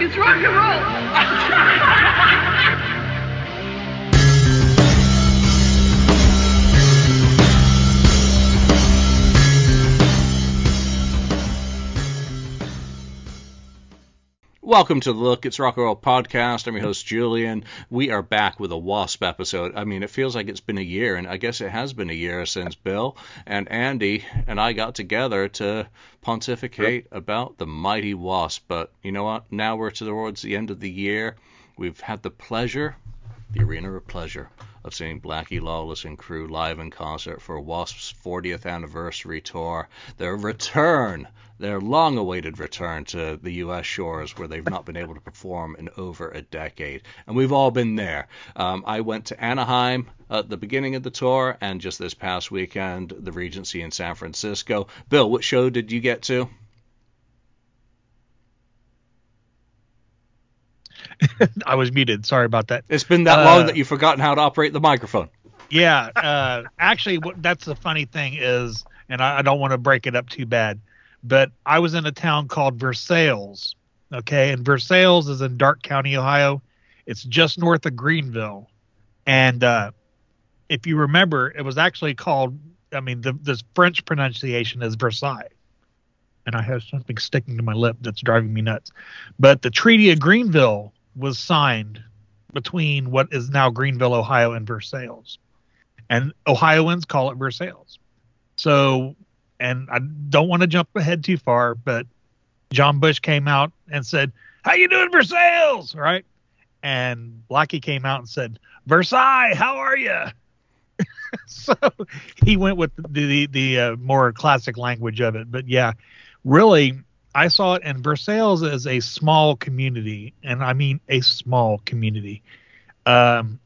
It's rock and roll. Welcome to the Look It's Rock and Roll podcast. I'm your host Julian. We are back with a Wasp episode. I mean, it feels like it's been a year, and I guess it has been a year since Bill and Andy and I got together to pontificate about the mighty Wasp. But you know what? Now we're towards the end of the year. We've had the pleasure, the arena of pleasure, of seeing Blackie Lawless and crew live in concert for Wasp's 40th anniversary tour. Their return their long awaited return to the US shores where they've not been able to perform in over a decade. And we've all been there. Um, I went to Anaheim at the beginning of the tour, and just this past weekend, the Regency in San Francisco. Bill, what show did you get to? I was muted. Sorry about that. It's been that uh, long that you've forgotten how to operate the microphone. Yeah. Uh, actually, what, that's the funny thing is, and I, I don't want to break it up too bad but I was in a town called Versailles. Okay, and Versailles is in Darke County, Ohio. It's just north of Greenville, and uh, if you remember, it was actually called. I mean, the the French pronunciation is Versailles, and I have something sticking to my lip that's driving me nuts. But the Treaty of Greenville was signed between what is now Greenville, Ohio, and Versailles, and Ohioans call it Versailles. So and I don't want to jump ahead too far, but John Bush came out and said, "How you doing, Versailles?" Right, and Blackie came out and said, "Versailles, how are you?" so he went with the the, the uh, more classic language of it. But yeah, really, I saw it, in Versailles as a small community, and I mean a small community. Um,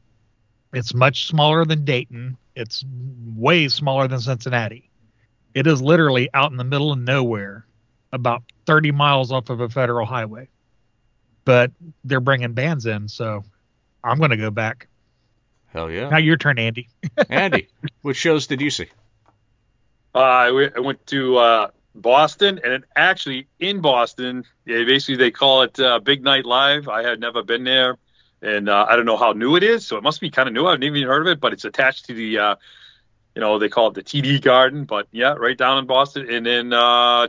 it's much smaller than Dayton. It's way smaller than Cincinnati. It is literally out in the middle of nowhere, about 30 miles off of a federal highway. But they're bringing bands in, so I'm going to go back. Hell yeah. Now your turn, Andy. Andy, what shows did you see? Uh, I, went to uh, Boston, and actually in Boston, yeah, basically they call it uh, Big Night Live. I had never been there, and uh, I don't know how new it is, so it must be kind of new. I've never even heard of it, but it's attached to the uh, you know, they call it the TD Garden, but yeah, right down in Boston. And then uh,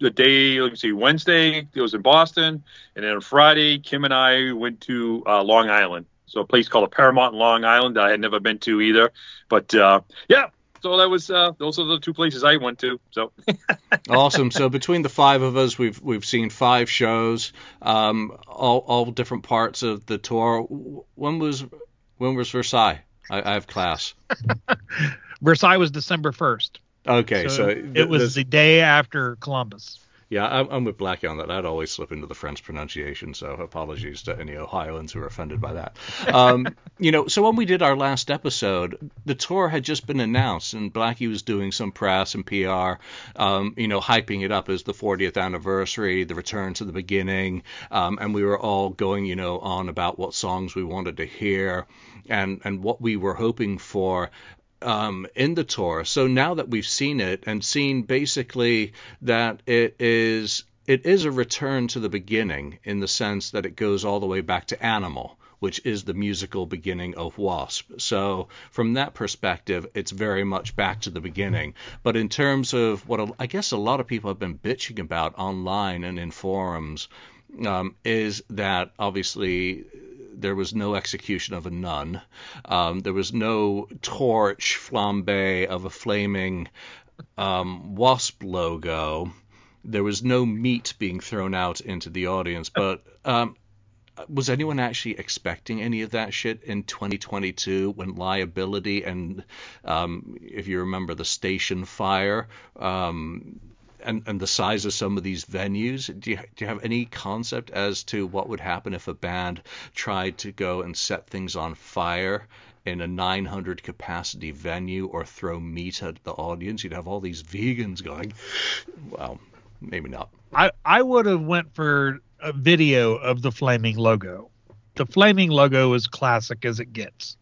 the day, let me see, Wednesday it was in Boston, and then on Friday, Kim and I went to uh, Long Island, so a place called Paramount Long Island that I had never been to either. But uh, yeah, so that was uh, those are the two places I went to. So awesome. So between the five of us, we've we've seen five shows, um, all all different parts of the tour. When was when was Versailles? I, I have class. Versailles was December 1st. Okay, so, so it was the day after Columbus. Yeah, I'm, I'm with Blackie on that. I'd always slip into the French pronunciation, so apologies to any Ohioans who are offended by that. Um, you know, so when we did our last episode, the tour had just been announced, and Blackie was doing some press and PR, um, you know, hyping it up as the 40th anniversary, the return to the beginning, um, and we were all going, you know, on about what songs we wanted to hear and and what we were hoping for um, in the Torah. So now that we've seen it and seen basically that it is it is a return to the beginning in the sense that it goes all the way back to Animal, which is the musical beginning of Wasp. So from that perspective, it's very much back to the beginning. But in terms of what I guess a lot of people have been bitching about online and in forums. Um, is that obviously there was no execution of a nun. Um, there was no torch flambe of a flaming um, wasp logo. There was no meat being thrown out into the audience. But um, was anyone actually expecting any of that shit in 2022 when liability and, um, if you remember, the station fire? And, and the size of some of these venues. Do you, do you have any concept as to what would happen if a band tried to go and set things on fire in a 900 capacity venue or throw meat at the audience? You'd have all these vegans going, well, maybe not. I, I would have went for a video of the flaming logo. The flaming logo is classic as it gets.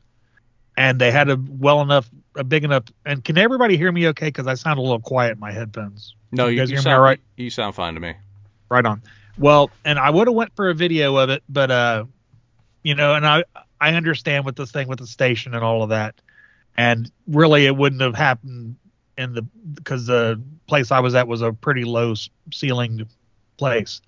And they had a well enough, a big enough. And can everybody hear me okay? Because I sound a little quiet in my headphones. No, you, you, you sound, right. You sound fine to me. Right on. Well, and I would have went for a video of it, but uh, you know, and I I understand with this thing with the station and all of that, and really it wouldn't have happened in the because the place I was at was a pretty low ceilinged place.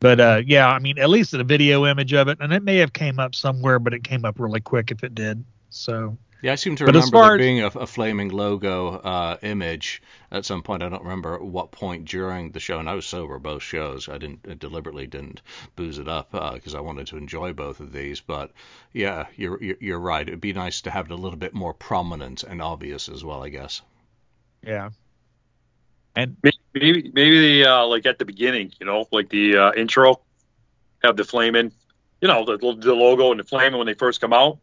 But uh, yeah, I mean, at least a video image of it, and it may have came up somewhere, but it came up really quick if it did. So yeah, I seem to But remember there being a, a flaming logo uh, image at some point. I don't remember at what point during the show, and I was sober both shows. I didn't I deliberately didn't booze it up because I wanted to enjoy both of these. But yeah, you're, you're you're right. It'd be nice to have it a little bit more prominent and obvious as well, I guess. yeah, and Maybe maybe the uh, like at the beginning, you know, like the uh, intro, have the flaming, you know, the the logo and the flaming when they first come out.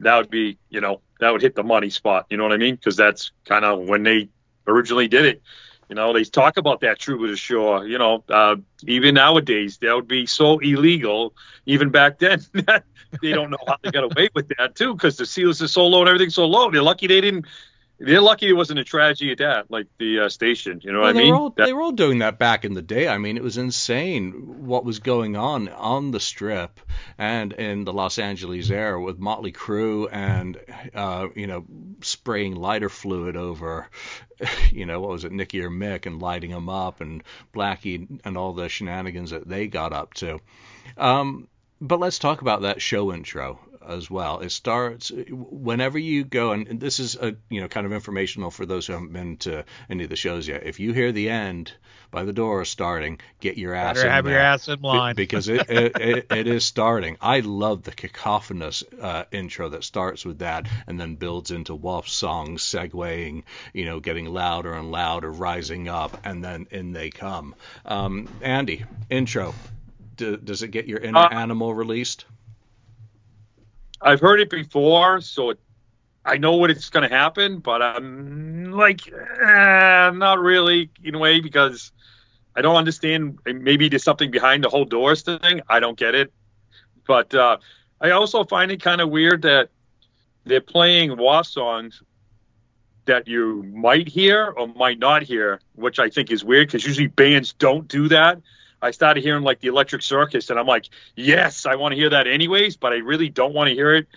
That would be, you know, that would hit the money spot. You know what I mean? Because that's kind of when they originally did it. You know, they talk about that true to shore. You know, uh, even nowadays that would be so illegal. Even back then, they don't know how they got away with that too, because the seals are so low and everything's so low. They're lucky they didn't. They're lucky it wasn't a tragedy at that, like the uh, station. You know Well, what I mean? were all That- they were all doing that back in the day. I mean, it was insane what was going on on the Strip and in the Los Angeles area with Motley Crue and uh, you know spraying lighter fluid over, you know what was it, Nicky or Mick and lighting them up and Blackie and all the shenanigans that they got up to. Um, but let's talk about that show intro as well. It starts whenever you go, and this is a you know kind of informational for those who haven't been to any of the shows yet. If you hear the end by the door starting, get your ass better in have there. your ass in Be- line. because it, it, it, it is starting. I love the cacophonous uh, intro that starts with that and then builds into Wolf's songs, segueing, you know, getting louder and louder, rising up, and then in they come. Um, Andy, intro. D- does it get your inner Uh, animal released? I've heard it before, so it, I know what it's going to happen, but I'm like, eh, not really in a way because I don't understand. Maybe there's something behind the whole Doors thing. I don't get it. But uh, I also find it kind of weird that they're playing WA songs that you might hear or might not hear, which I think is weird because usually bands don't do that. I started hearing like the Electric Circus, and I'm like, yes, I want to hear that anyways, but I really don't want to hear it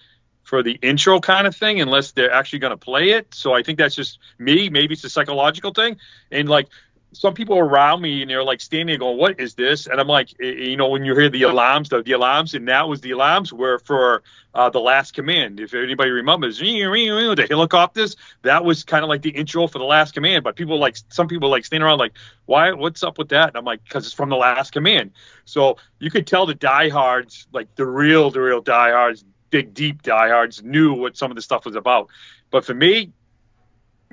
for the intro kind of thing unless they're actually going to play it. So I think that's just me. Maybe it's a psychological thing. And like some people around me and they're like standing there going, what is this? And I'm like, you know, when you hear the alarms, the, the alarms, and that was the alarms were for uh, the last command. If anybody remembers, the helicopters, that was kind of like the intro for the last command. But people like, some people like standing around like, why, what's up with that? And I'm like, because it's from the last command. So you could tell the diehards, like the real, the real diehards, big, deep diehards knew what some of the stuff was about. But for me,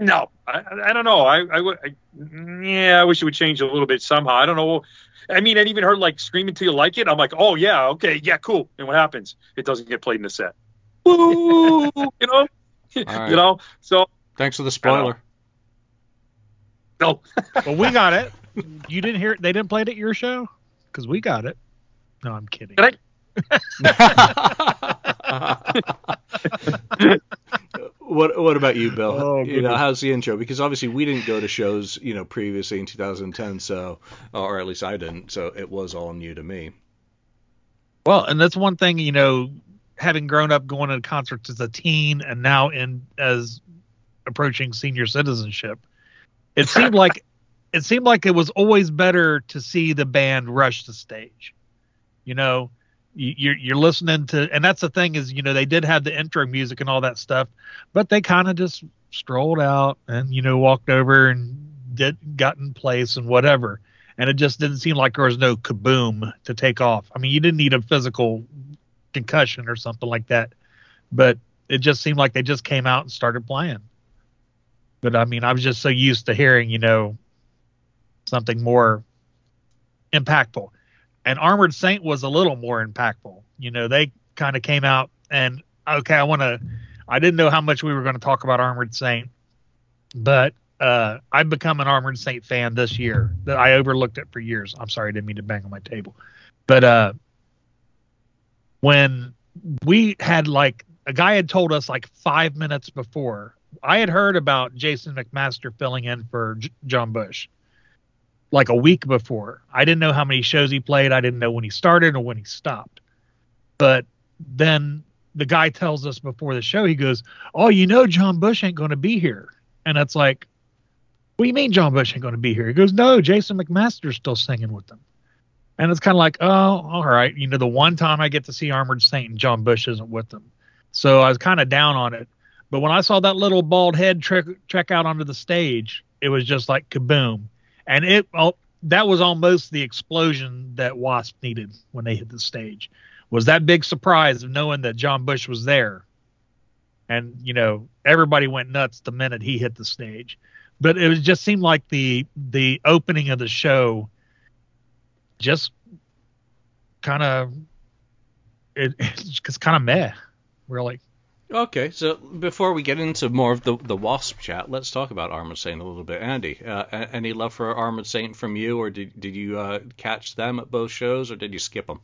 no, I, I don't know. I, I would, I, yeah, I wish it would change a little bit somehow. I don't know. I mean, I even heard like "Scream Until You Like It." I'm like, oh yeah, okay, yeah, cool. And what happens? It doesn't get played in the set. Woo! you know, right. you know. So Thanks for the spoiler. no, well, we got it. You didn't hear it. They didn't play it at your show because we got it. No, I'm kidding. Did what What about you, Bill? Oh, you know, how's the intro? Because obviously we didn't go to shows, you know, previously in 2010, so uh, or at least I didn't, so it was all new to me. Well, and that's one thing, you know, having grown up going to concerts as a teen and now in as approaching senior citizenship, it seemed like it seemed like it was always better to see the band rush the stage. You know, you're you're listening to, and that's the thing is, you know, they did have the intro music and all that stuff, but they kind of just strolled out and you know walked over and did got in place and whatever and it just didn't seem like there was no kaboom to take off. I mean, you didn't need a physical concussion or something like that, but it just seemed like they just came out and started playing. But I mean, I was just so used to hearing, you know, something more impactful. And Armored Saint was a little more impactful. You know, they kind of came out and okay, I want to. I didn't know how much we were going to talk about Armored Saint, but uh, I've become an Armored Saint fan this year. That I overlooked it for years. I'm sorry, I didn't mean to bang on my table, but uh, when we had like a guy had told us like five minutes before, I had heard about Jason McMaster filling in for J- John Bush, like a week before. I didn't know how many shows he played. I didn't know when he started or when he stopped. But then the guy tells us before the show, he goes, "Oh, you know, John Bush ain't going to be here," and it's like, "What do you mean John Bush ain't going to be here?" He goes, "No, Jason McMaster's still singing with them." And it's kind of like, oh, all right. You know, the one time I get to see Armored Saint and John Bush isn't with them. So I was kind of down on it. But when I saw that little bald head trek, trek out onto the stage, it was just like kaboom. And it that was almost the explosion that Wasp needed when they hit the stage. Was that big surprise of knowing that John Bush was there. And, you know, everybody went nuts the minute he hit the stage. But it was, just seemed like the the opening of the show just kind of it, it's kind of meh, really. Okay, so before we get into more of the the Wasp chat, let's talk about Armored Saint a little bit. Andy, uh, any love for Armored Saint from you, or did did you uh, catch them at both shows, or did you skip them?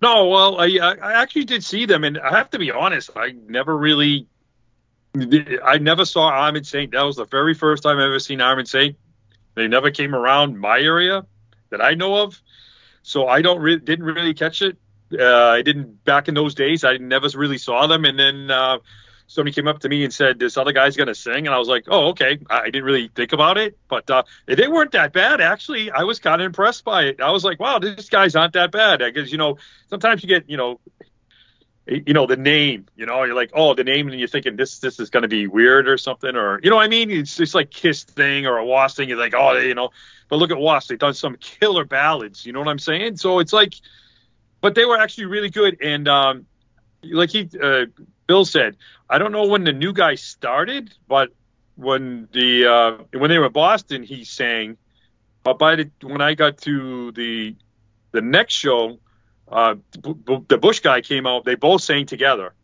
No, well, I I actually did see them, and I have to be honest, I never really, I never saw Armored Saint. That was the very first time I ever seen Armored Saint. They never came around my area that I know of. So I don't really didn't really catch it. Uh, I didn't back in those days. I never really saw them. And then uh, somebody came up to me and said, "This other guy's gonna sing," and I was like, "Oh, okay." I, didn't really think about it, but uh, they weren't that bad actually. I was kind of impressed by it. I was like, "Wow, these guys aren't that bad." Because you know, sometimes you get you know you know the name you know you're like oh the name and you're thinking this this is going to be weird or something or you know what i mean it's just like kiss thing or a wasp thing you're like oh you know but look at wasp they've done some killer ballads you know what i'm saying so it's like but they were actually really good and um like he uh, bill said i don't know when the new guy started but when the uh when they were in boston he sang but by the when i got to the the next show uh, the Bush guy came out. They both sang together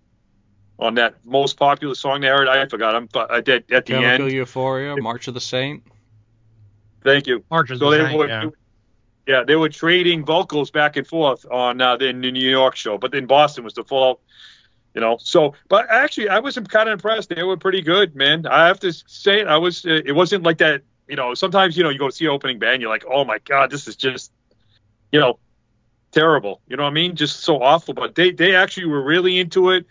on that most popular song they heard. I forgot them, but I did at the Chemical end. Euphoria, March of the Saint. Thank you. March of so the Saint, were, yeah. Yeah, they were trading vocals back and forth on uh, the, New York show, but then Boston was the full. You know, so but actually, I was kind of impressed. They were pretty good, man. I have to say it. I was. It wasn't like that. You know, sometimes you know you go see an opening band, you're like, oh my god, this is just, you know, terrible. You know what I mean? Just so awful. But they they actually were really into it.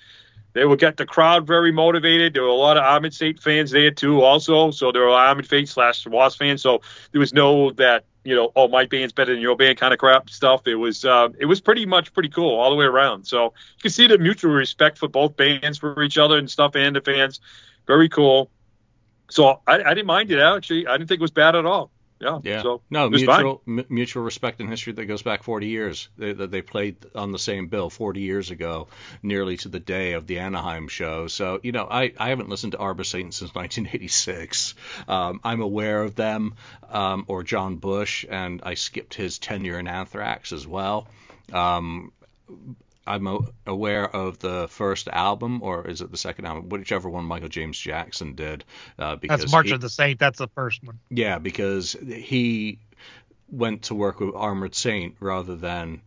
They would get the crowd very motivated. There were a lot of Armored Saint fans there too, also. So there were Armored Saint slash Wasp fans. So there was no that you know, oh my band's better than your band kind of crap stuff. It was uh, it was pretty much pretty cool all the way around. So you can see the mutual respect for both bands for each other and stuff and the fans. Very cool. So I, I didn't mind it actually. I didn't think it was bad at all. Yeah. Yeah. So no mutual m- mutual respect and history that goes back 40 years. They, that they played on the same bill 40 years ago, nearly to the day of the Anaheim show. So you know, I, I haven't listened to Armored Saint since 1986. Um, I'm aware of them um, or John Bush, and I skipped his tenure in Anthrax as well. Um, I'm a- aware of the first album, or is it the second album? Whichever one Michael James Jackson did. Uh, because That's March he- of the Saint. That's the first one. yeah, because he went to work with Armored Saint rather than,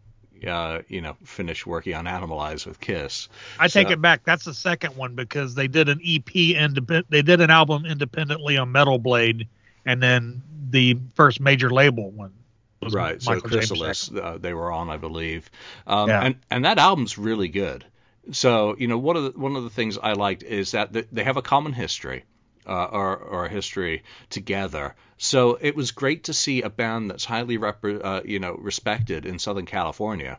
uh, you know, finish working on Animalize with Kiss. I take it back. That's the second one because they did an EP independent. They did an album independently on Metal Blade, and then the first major label one Right, so Michael James Chrysalis, uh, they were on, I believe, um, Yeah. and and that album's really good. So you know, one of the one of the things I liked is that they have a common history, uh, or or a history together. So it was great to see a band that's highly rep- uh, you know respected in Southern California.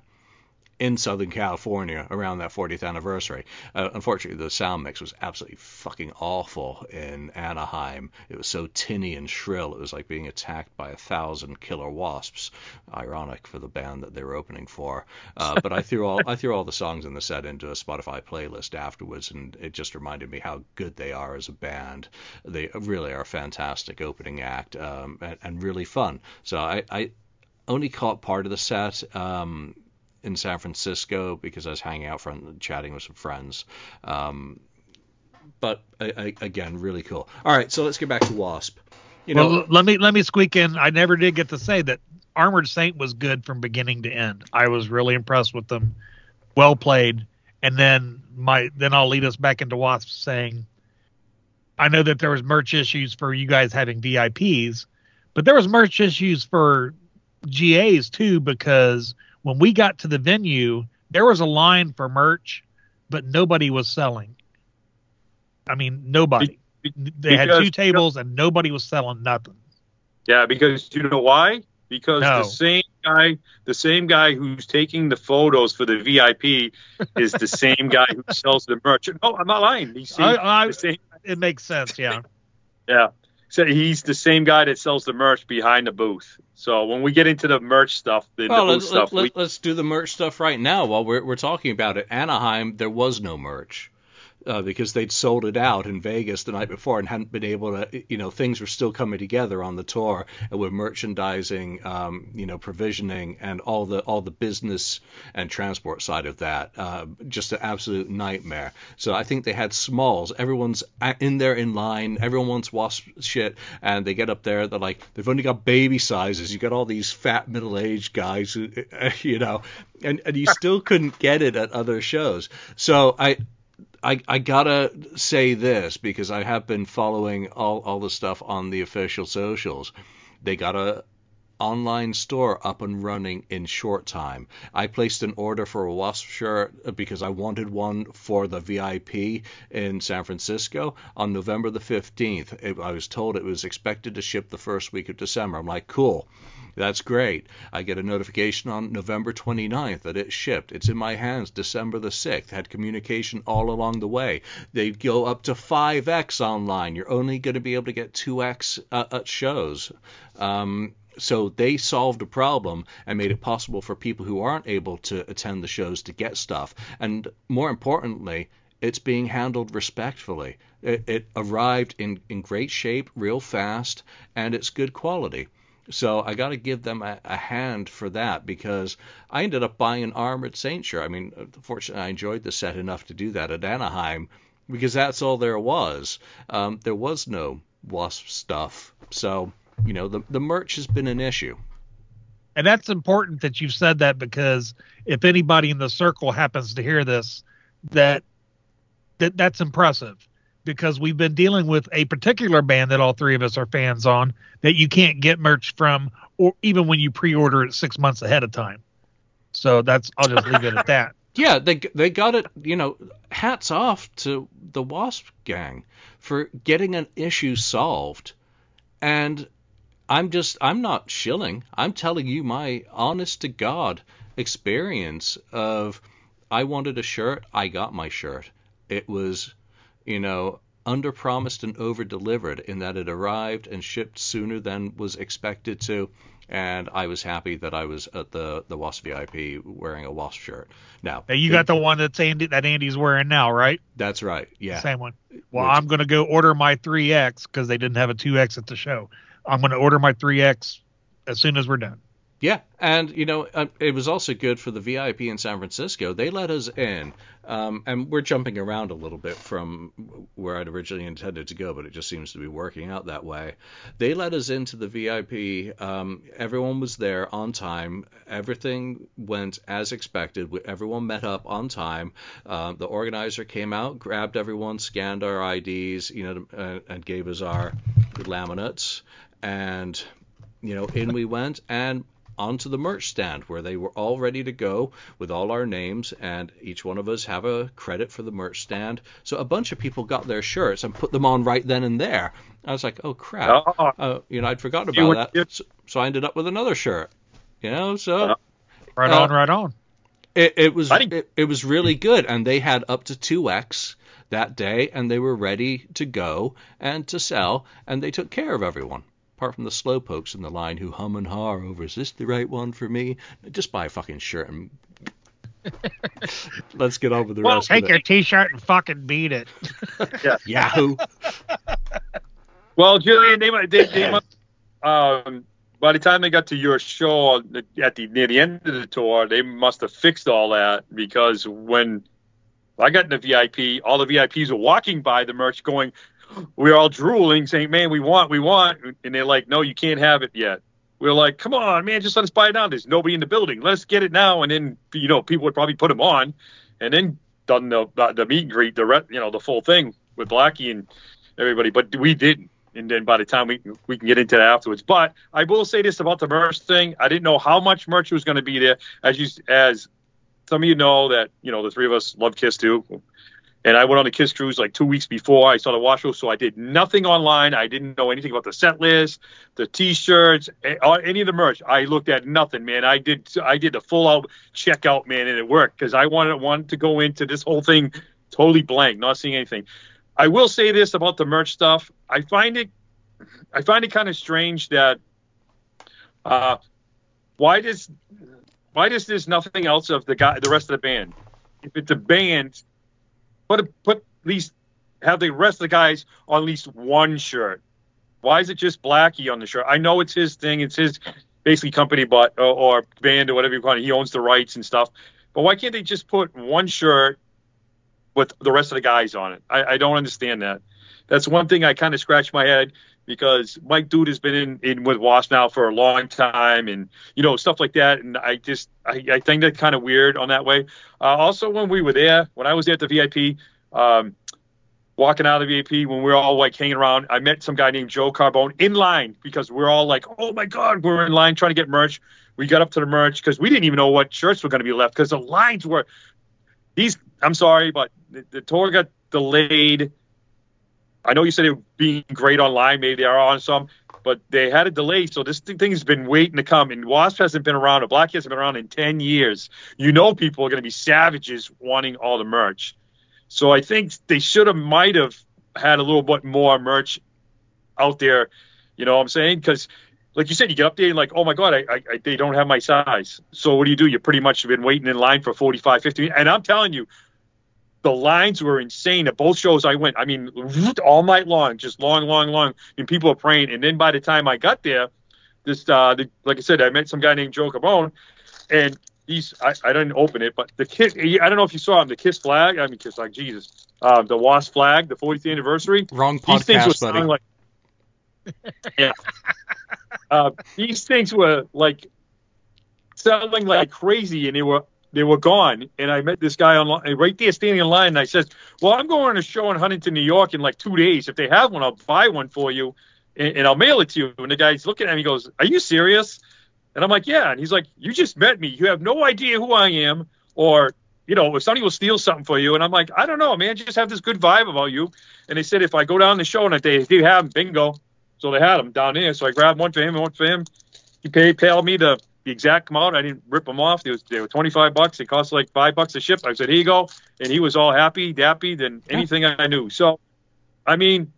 In Southern California around that 40th anniversary. Uh, unfortunately, the sound mix was absolutely fucking awful in Anaheim. It was so tinny and shrill. It was like being attacked by a thousand killer wasps. Ironic for the band that they were opening for. Uh, but I threw all I threw all the songs in the set into a Spotify playlist afterwards, and it just reminded me how good they are as a band. They really are a fantastic opening act um, and, and really fun. So I, I only caught part of the set. Um, in San Francisco because I was hanging out front chatting with some friends. Um, but I, I, again, really cool. All right, so let's get back to Wasp. You know, well, let me let me squeak in. I never did get to say that Armored Saint was good from beginning to end. I was really impressed with them. Well played. And then my then I'll lead us back into Wasp saying, I know that there was merch issues for you guys having VIPs, But there was merch issues for GAs too because when we got to the venue, there was a line for merch, but nobody was selling. I mean, nobody. Be- they had two tables and nobody was selling nothing. Yeah, because you know why? Because No. the same guy, the same guy who's taking the photos for the VIP is the same guy who sells the merch. No, I'm not lying. He's seen I, I, the same. it makes sense, yeah. Yeah. So he's the same guy that sells the merch behind the booth. So when we get into the merch stuff, the, Well, the booth let's, stuff, let, we, let, us do the merch stuff right now while we're, we're talking about it. Anaheim, there was no merch. Uh, because they'd sold it out in Vegas the night before and hadn't been able to, you know, things were still coming together on the tour and with merchandising, um, you know, provisioning and all the all the business and transport side of that, uh, just an absolute nightmare. So I think they had smalls. Everyone's in there in line. Everyone wants wasp shit, and they get up there. They're like, they've only got baby sizes. You got all these fat middle-aged guys who, you know, and and you still couldn't get it at other shows. So I. I, I gotta say this because I have been following all, all the stuff on the official socials. They got a online store up and running in short time. I placed an order for a wasp shirt because I wanted one for the VIP in San Francisco on November the 15th. It, I was told it was expected to ship the first week of December. I'm like, cool. That's great. I get a notification on November 29th that it shipped. It's in my hands December the 6th. Had communication all along the way. They go up to 5x online. You're only going to be able to get 2x uh, at shows. Um, so they solved a problem and made it possible for people who aren't able to attend the shows to get stuff. And more importantly, it's being handled respectfully. It, it arrived in, in great shape, real fast, and it's good quality. So I got to give them a, a hand for that because I ended up buying an armored saint shirt. I mean, fortunately, I enjoyed the set enough to do that at Anaheim because that's all there was. Um, there was no wasp stuff. So, you know, the, the merch has been an issue. And that's important that you've said that because if anybody in the circle happens to hear this, that that that's impressive because we've been dealing with a particular band that all three of us are fans on that you can't get merch from or even when you pre-order it 6 months ahead of time. So that's I'll just leave it at that. Yeah, they they got it. You know, hats off to the Wasp gang for getting an issue solved, and I'm just I'm not shilling. I'm telling you my honest to God experience of I wanted a shirt, I got my shirt. It was, you know, under promised and over delivered in that it arrived and shipped sooner than was expected to. And I was happy that I was at the the Wasp VIP wearing a Wasp shirt. Now, Now you got the one that's Andy that Andy's wearing now, right? that's right. Yeah. Same one. Well, Which- I'm going to go order my 3X because they didn't have a 2X at the show. I'm going to order my 3X as soon as we're done. Yeah, and you know uh, it was also good for the VIP in San Francisco. They let us in, um, and we're jumping around a little bit from where I'd originally intended to go, but it just seems to be working out that way. They let us into the VIP. Um, everyone was there on time. Everything went as expected. Everyone met up on time. Uh, the organizer came out, grabbed everyone, scanned our IDs, you know, uh, and gave us our laminates, and you know, in we went and onto the merch stand where they were all ready to go with all our names and each one of us have a credit for the merch stand. So a bunch of people got their shirts and put them on right then and there. I was like, oh crap. Oh, Uh, you know, I'd forgotten about that. So, so I ended up with another shirt. You know, so Uh-huh. Right Uh, on, right on. it, it was it, it was really good, and they had up to two X that day, and they were ready to go and to sell, and they took care of everyone. Apart from the slowpokes in the line who hum and haw over, is this the right one for me? Just buy a fucking shirt and let's get on with the Well, rest take of your. T-shirt and fucking beat it. yeah. Yahoo! Well, Julian, they they, they must, um, by the time they got to your show at the near the end of the tour, they must have fixed all that because when I got in the VIP, all the VIPs were walking by the merch, going, "We're all drooling, saying, man, we want, we want," and they're like, "No, you can't have it yet." We're like, "Come on, man, just let us buy it now. There's nobody in the building. Let's get it now." And then, you know, people would probably put them on, and then done the the meet and greet, the re- you know, the full thing with Blackie and everybody. But we didn't and then by the time we we can get into that afterwards. But I will say this about the merch thing: I didn't know how much merch was going to be there. As you as some of you know that you know the three of us love Kiss too. And I went on the Kiss cruise like two weeks before I saw the Wasp so I did nothing online. I didn't know anything about the set list, the T-shirts, any of the merch. I looked at nothing, man. I did I did a full out checkout, man, and it worked because I wanted wanted to go into this whole thing totally blank, not seeing anything. I will say this about the merch stuff. I find it I find it kind of strange that uh, why does why does there's nothing else of the guy the rest of the band? If it's a band, put put at least have the rest of the guys on at least one shirt. Why is it just Blackie on the shirt? I know it's his thing, it's his basically company, but or, or band or whatever you call it. He owns the rights and stuff. But why can't they just put one shirt with the rest of the guys on it? I, I don't understand that. That's one thing I kind of scratch my head because Mike Duda has been in, in with Wasp now for a long time and you know stuff like that and I just I, I think that kind of weird on that way. Uh, also when we were there when I was there at the VIP um, walking out of the VIP when we were all like hanging around I met some guy named Joe Carbone in line because we are all like oh my god we're in line trying to get merch. We got up to the merch because we didn't even know what shirts were going to be left because the lines were these I'm sorry but the, the tour got delayed I know you said it being great online. Maybe they are on some, but they had a delay. So this thing has been waiting to come. And Wasp hasn't been around, or Black hasn't been around in 10 years. You know, people are going to be savages wanting all the merch. So I think they should have, might have had a little bit more merch out there. You know what I'm saying? Because like you said, you get updated like, oh my God, I, I, they don't have my size. So what do you do? You pretty much have been waiting in line for 45, 50 And I'm telling you, the lines were insane at both shows I went. I mean, all night long, just long, long, long, and people are praying. And then by the time I got there, this, uh, the, like I said, I met some guy named Joe Carbone, and he's, I, I didn't open it, but the Kiss, I don't know if you saw him, the Kiss flag. I mean, Kiss like Jesus, uh, the Wasp flag, the 40th anniversary. Wrong podcast, these things were buddy. Like, yeah. uh, these things were like selling like crazy, and they were they were gone. And I met this guy online, right there standing in line. And I said, Well, I'm going to a show in Huntington, New York in like two days. If they have one, I'll buy one for you and, and I'll mail it to you. And the guy's looking at me, he goes, Are you serious? And I'm like, Yeah. And he's like, You just met me. You have no idea who I am or you know, if somebody will steal something for you. And I'm like, I don't know, man, just have this good vibe about you. And they said, if I go down the show and they do have them, bingo. So they had them down there. So I grabbed one for him and one for him. He paid, paid me the the exact amount. I didn't rip them off. They, was, they were 25 bucks. It cost like five bucks a ship. I said, here you go. And he was all happy, dappy than anything I knew. So, I mean,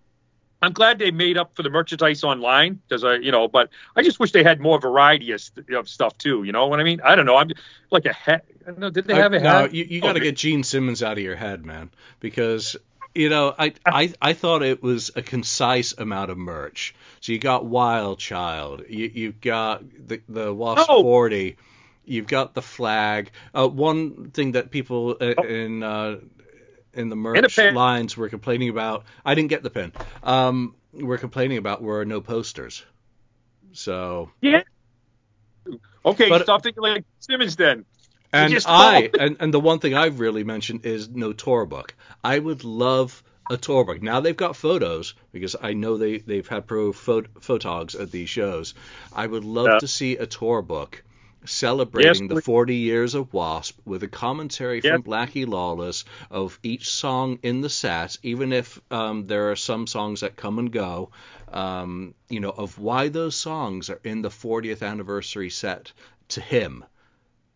I'm glad they made up for the merchandise online because I, you know, but I just wish they had more variety of, of stuff too. You know what I mean? I don't know. I'm like a hat. No, did they have a hat? No, you, you got to oh, get Gene Simmons out of your head, man, because you know, I, I I thought it was a concise amount of merch. So you got Wild Child, you you've got the the Wasp oh. 40, you've got the flag. Uh, one thing that people uh, oh. in uh, in the merch lines were complaining about, I didn't get the pin. Um, we're complaining about were no posters. So yeah. Okay, but, stop thinking like Simmons then. And I and, and the one thing I've really mentioned is no tour book. I would love a tour book. Now they've got photos because I know they they've had pro photogs at these shows. I would love yeah. to see a tour book celebrating yes, the 40 years of Wasp with a commentary from Blackie Lawless of each song in the set, even if um, there are some songs that come and go, um, you know, of why those songs are in the 40th anniversary set to him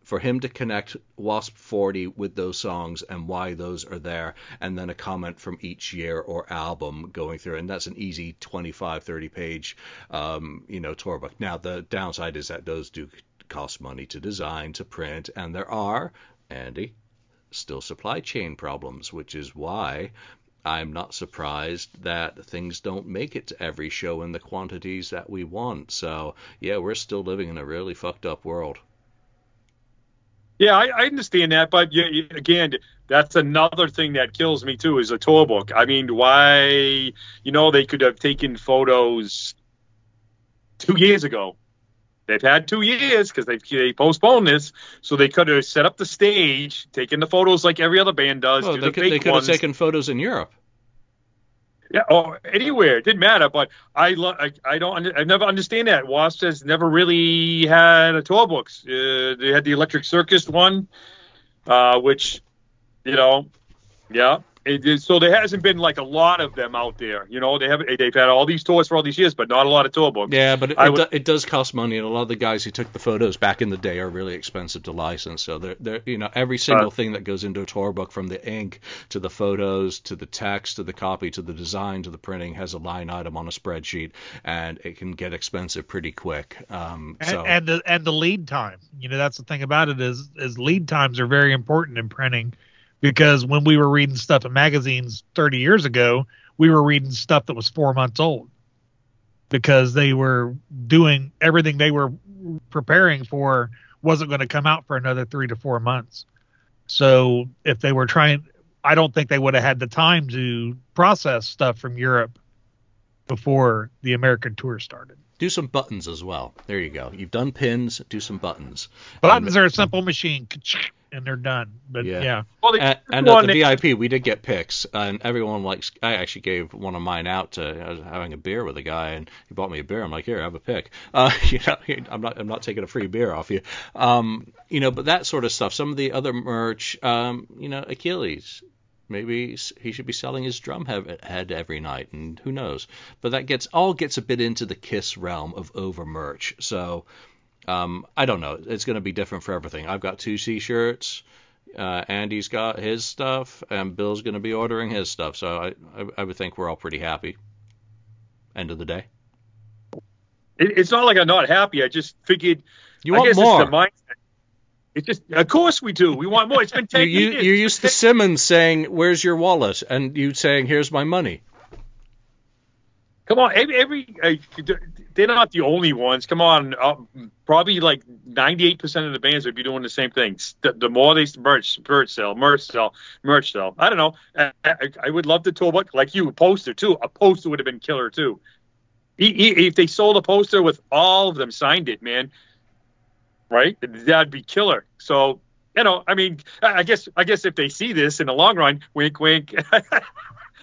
for him to connect Wasp 40 with those songs and why those are there, and then a comment from each year or album going through, and that's an easy 25, 30 page, um, you know, tour book. Now the downside is that those do cost money to design, to print, and there are, Andy, still supply chain problems, which is why I'm not surprised that things don't make it to every show in the quantities that we want. So, yeah, we're still living in a really fucked up world. Yeah, I, I understand that, but you, you, again, that's another thing that kills me too is a tour book. I mean, why? You know, they could have taken photos two years ago. They've had two years because they they postponed this, so they could have set up the stage, taken the photos like every other band does. Do they, could, they could have taken photos in Europe. Yeah, or anywhere. It didn't matter. But I, lo- I, I don't. I never understand that. Wasp has never really had a tour books. Uh, they had the Electric Circus one, uh, which, you know, yeah. It, it, so there hasn't been like a lot of them out there. You know, they have they've had all these tours for all these years, but not a lot of tour books. Yeah, but it, it, would- do, it does cost money, and a lot of the guys who took the photos back in the day are really expensive to license. So they're, they're you know every single Uh, thing that goes into a tour book, from the ink to the photos to the text to the copy to the design to the printing, has a line item on a spreadsheet, and it can get expensive pretty quick. Um, and, so and the and the lead time. You know, that's the thing about it is is lead times are very important in printing because when we were reading stuff in magazines 30 years ago, we were reading stuff that was four months old because they were doing everything they were preparing for wasn't going to come out for another three to four months. So if they were trying, I don't think they would have had the time to process stuff from Europe before the American tour started. do some buttons as well. There you go. You've done pins. Do some buttons. Buttons um, are a simple machine, and they're done. But Yeah. yeah, well, they, And, and at the they- VIP, we did get picks, and everyone likes. I actually gave one of mine out to. I was having a beer with a guy, and he bought me a beer. I'm like, here, have a pick. Uh, you know, I'm not. I'm not taking a free beer off you. Um, you know, but that sort of stuff. Some of the other merch, um, you know, Aquiles. Maybe he should be selling his drum hev- head every night, and who knows? But that gets all gets a bit into the Kiss realm of over merch. So um, I don't know. It's going to be different for everything. I've got two T-shirts. Uh, Andy's got his stuff, and Bill's going to be ordering his stuff. So I, I, I would think we're all pretty happy. End of the day. it, it's not like I'm not happy. I just figured. You I want guess more? It's the mindset. It's just, of course we do. We want more. It's been You, you, years. you're used to Simmons saying, "Where's your wallet?" and you saying, "Here's my money." Come on, every, every uh, they're not the only ones. Come on, uh, probably like 98% of the bands would be doing the same thing. The, the more they merch, merch sell, merch sell, merch sell. I don't know. I, I, I would love the tour book, like you, a poster too. A poster would have been killer too. E- e- If they sold a poster with all of them signed it, man, right? That'd be killer. So you know, I mean, I guess I guess if they see this in the long run, wink, wink.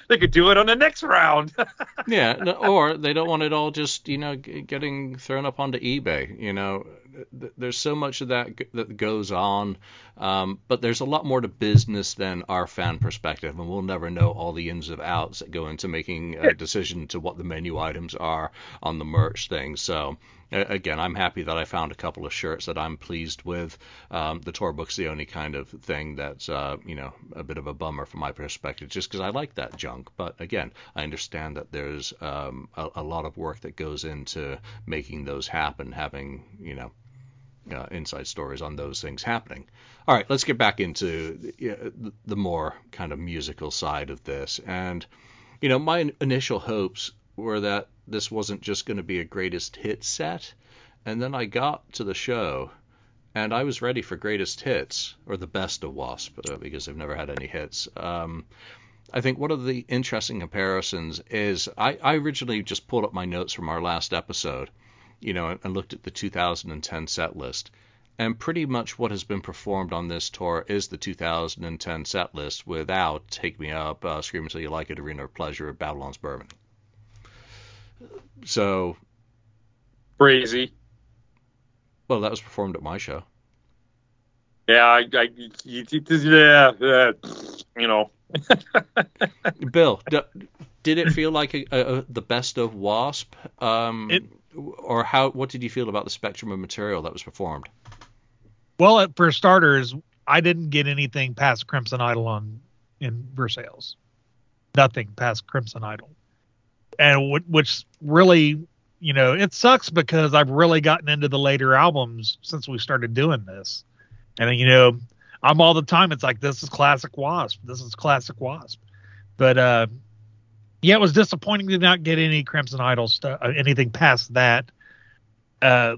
They could do it on the next round. Yeah, no- or they don't want it all just you know g- getting thrown up onto eBay. You know, Th- there's so much of that g- that goes on, um, but there's a lot more to business than our fan perspective, and we'll never know all the ins and outs that go into making a decision to what the menu items are on the merch thing. So. Again, I'm happy that I found a couple of shirts that I'm pleased with. Um, the tour book's the only kind of thing that's, uh, you know, a bit of a bummer from my perspective, just because I like that junk. But again, I understand that there's um, a, a lot of work that goes into making those happen, having, you know, uh, inside stories on those things happening. All right, let's get back into the- the more kind of musical side of this. And, you know, my initial hopes were that this wasn't just going to be a greatest hit set. And then I got to the show and I was ready for greatest hits or the best of Wasp uh, because they've never had any hits. Um, I think one of the interesting comparisons is I, I originally just pulled up my notes from our last episode, you know, and, and looked at the 2010 set list. And pretty much what has been performed on this tour is the 2010 set list without Take Me Up, uh, Scream Until You Like It, Arena of Pleasure, Babylon's Burning. So, Crazy. well, that was performed at my show. Yeah, I, I you, you- yeah, yeah, you know. Bill, d- did it feel like a, a, a- the best of Wasp? Um, It- or how? What did you feel about the spectrum of material that was performed? Well, for starters, I didn't get anything past Crimson Idol on in Versailles. Nothing past Crimson Idol, and wh- which really, you know, it sucks because I've really gotten into the later albums since we started doing this, and you know, I'm all the time. It's like this is classic Wasp. This is classic Wasp, but uh, yeah, it was disappointing to not get any Crimson Idol stuff, uh, anything past that. Uh,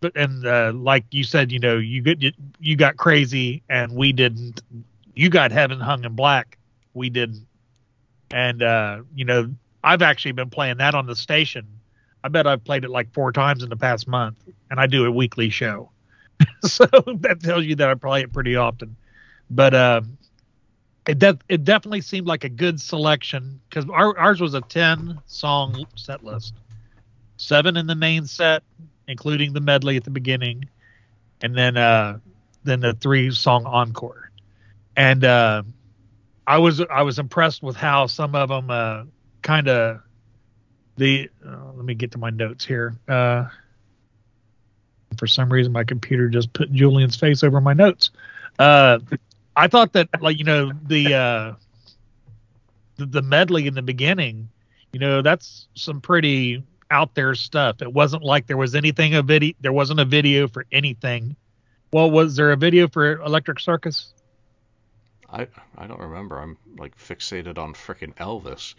but and uh, like you said, you know, you get you got crazy, and we didn't. You got heaven hung in black, we didn't. And uh, you know, I've actually been playing that on the station. I bet I've played it like four times in the past month, and I do a weekly show, so that tells you that I play it pretty often. But uh, it de- it definitely seemed like a good selection because our, ours was a 10 song set list seven in the main set including the medley at the beginning and then uh then the three song encore and uh i was i was impressed with how some of them uh kind of the uh, let me get to my notes here uh for some reason my computer just put julian's face over my notes uh I thought that like you know the uh the, the medley in the beginning, you know, that's some pretty out there stuff. It wasn't like there was anything a video there wasn't a video for anything. Well, was there a video for Electric Circus? I I don't remember. I'm like fixated on frickin' Elvis,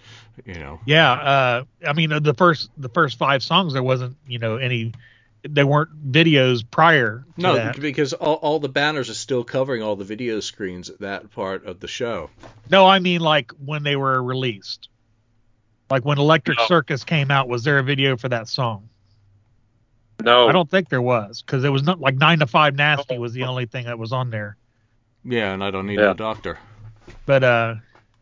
you know. Yeah, uh I mean the first the first 5 songs there wasn't, you know, any they weren't videos prior no that. because all, all the banners are still covering all the video screens at that part of the show no i mean like when they were released like when electric No. circus came out was there a video for that song No, i don't think there was because it was not like nine to five nasty was the only thing that was on there yeah and i don't need Yeah. a doctor. But uh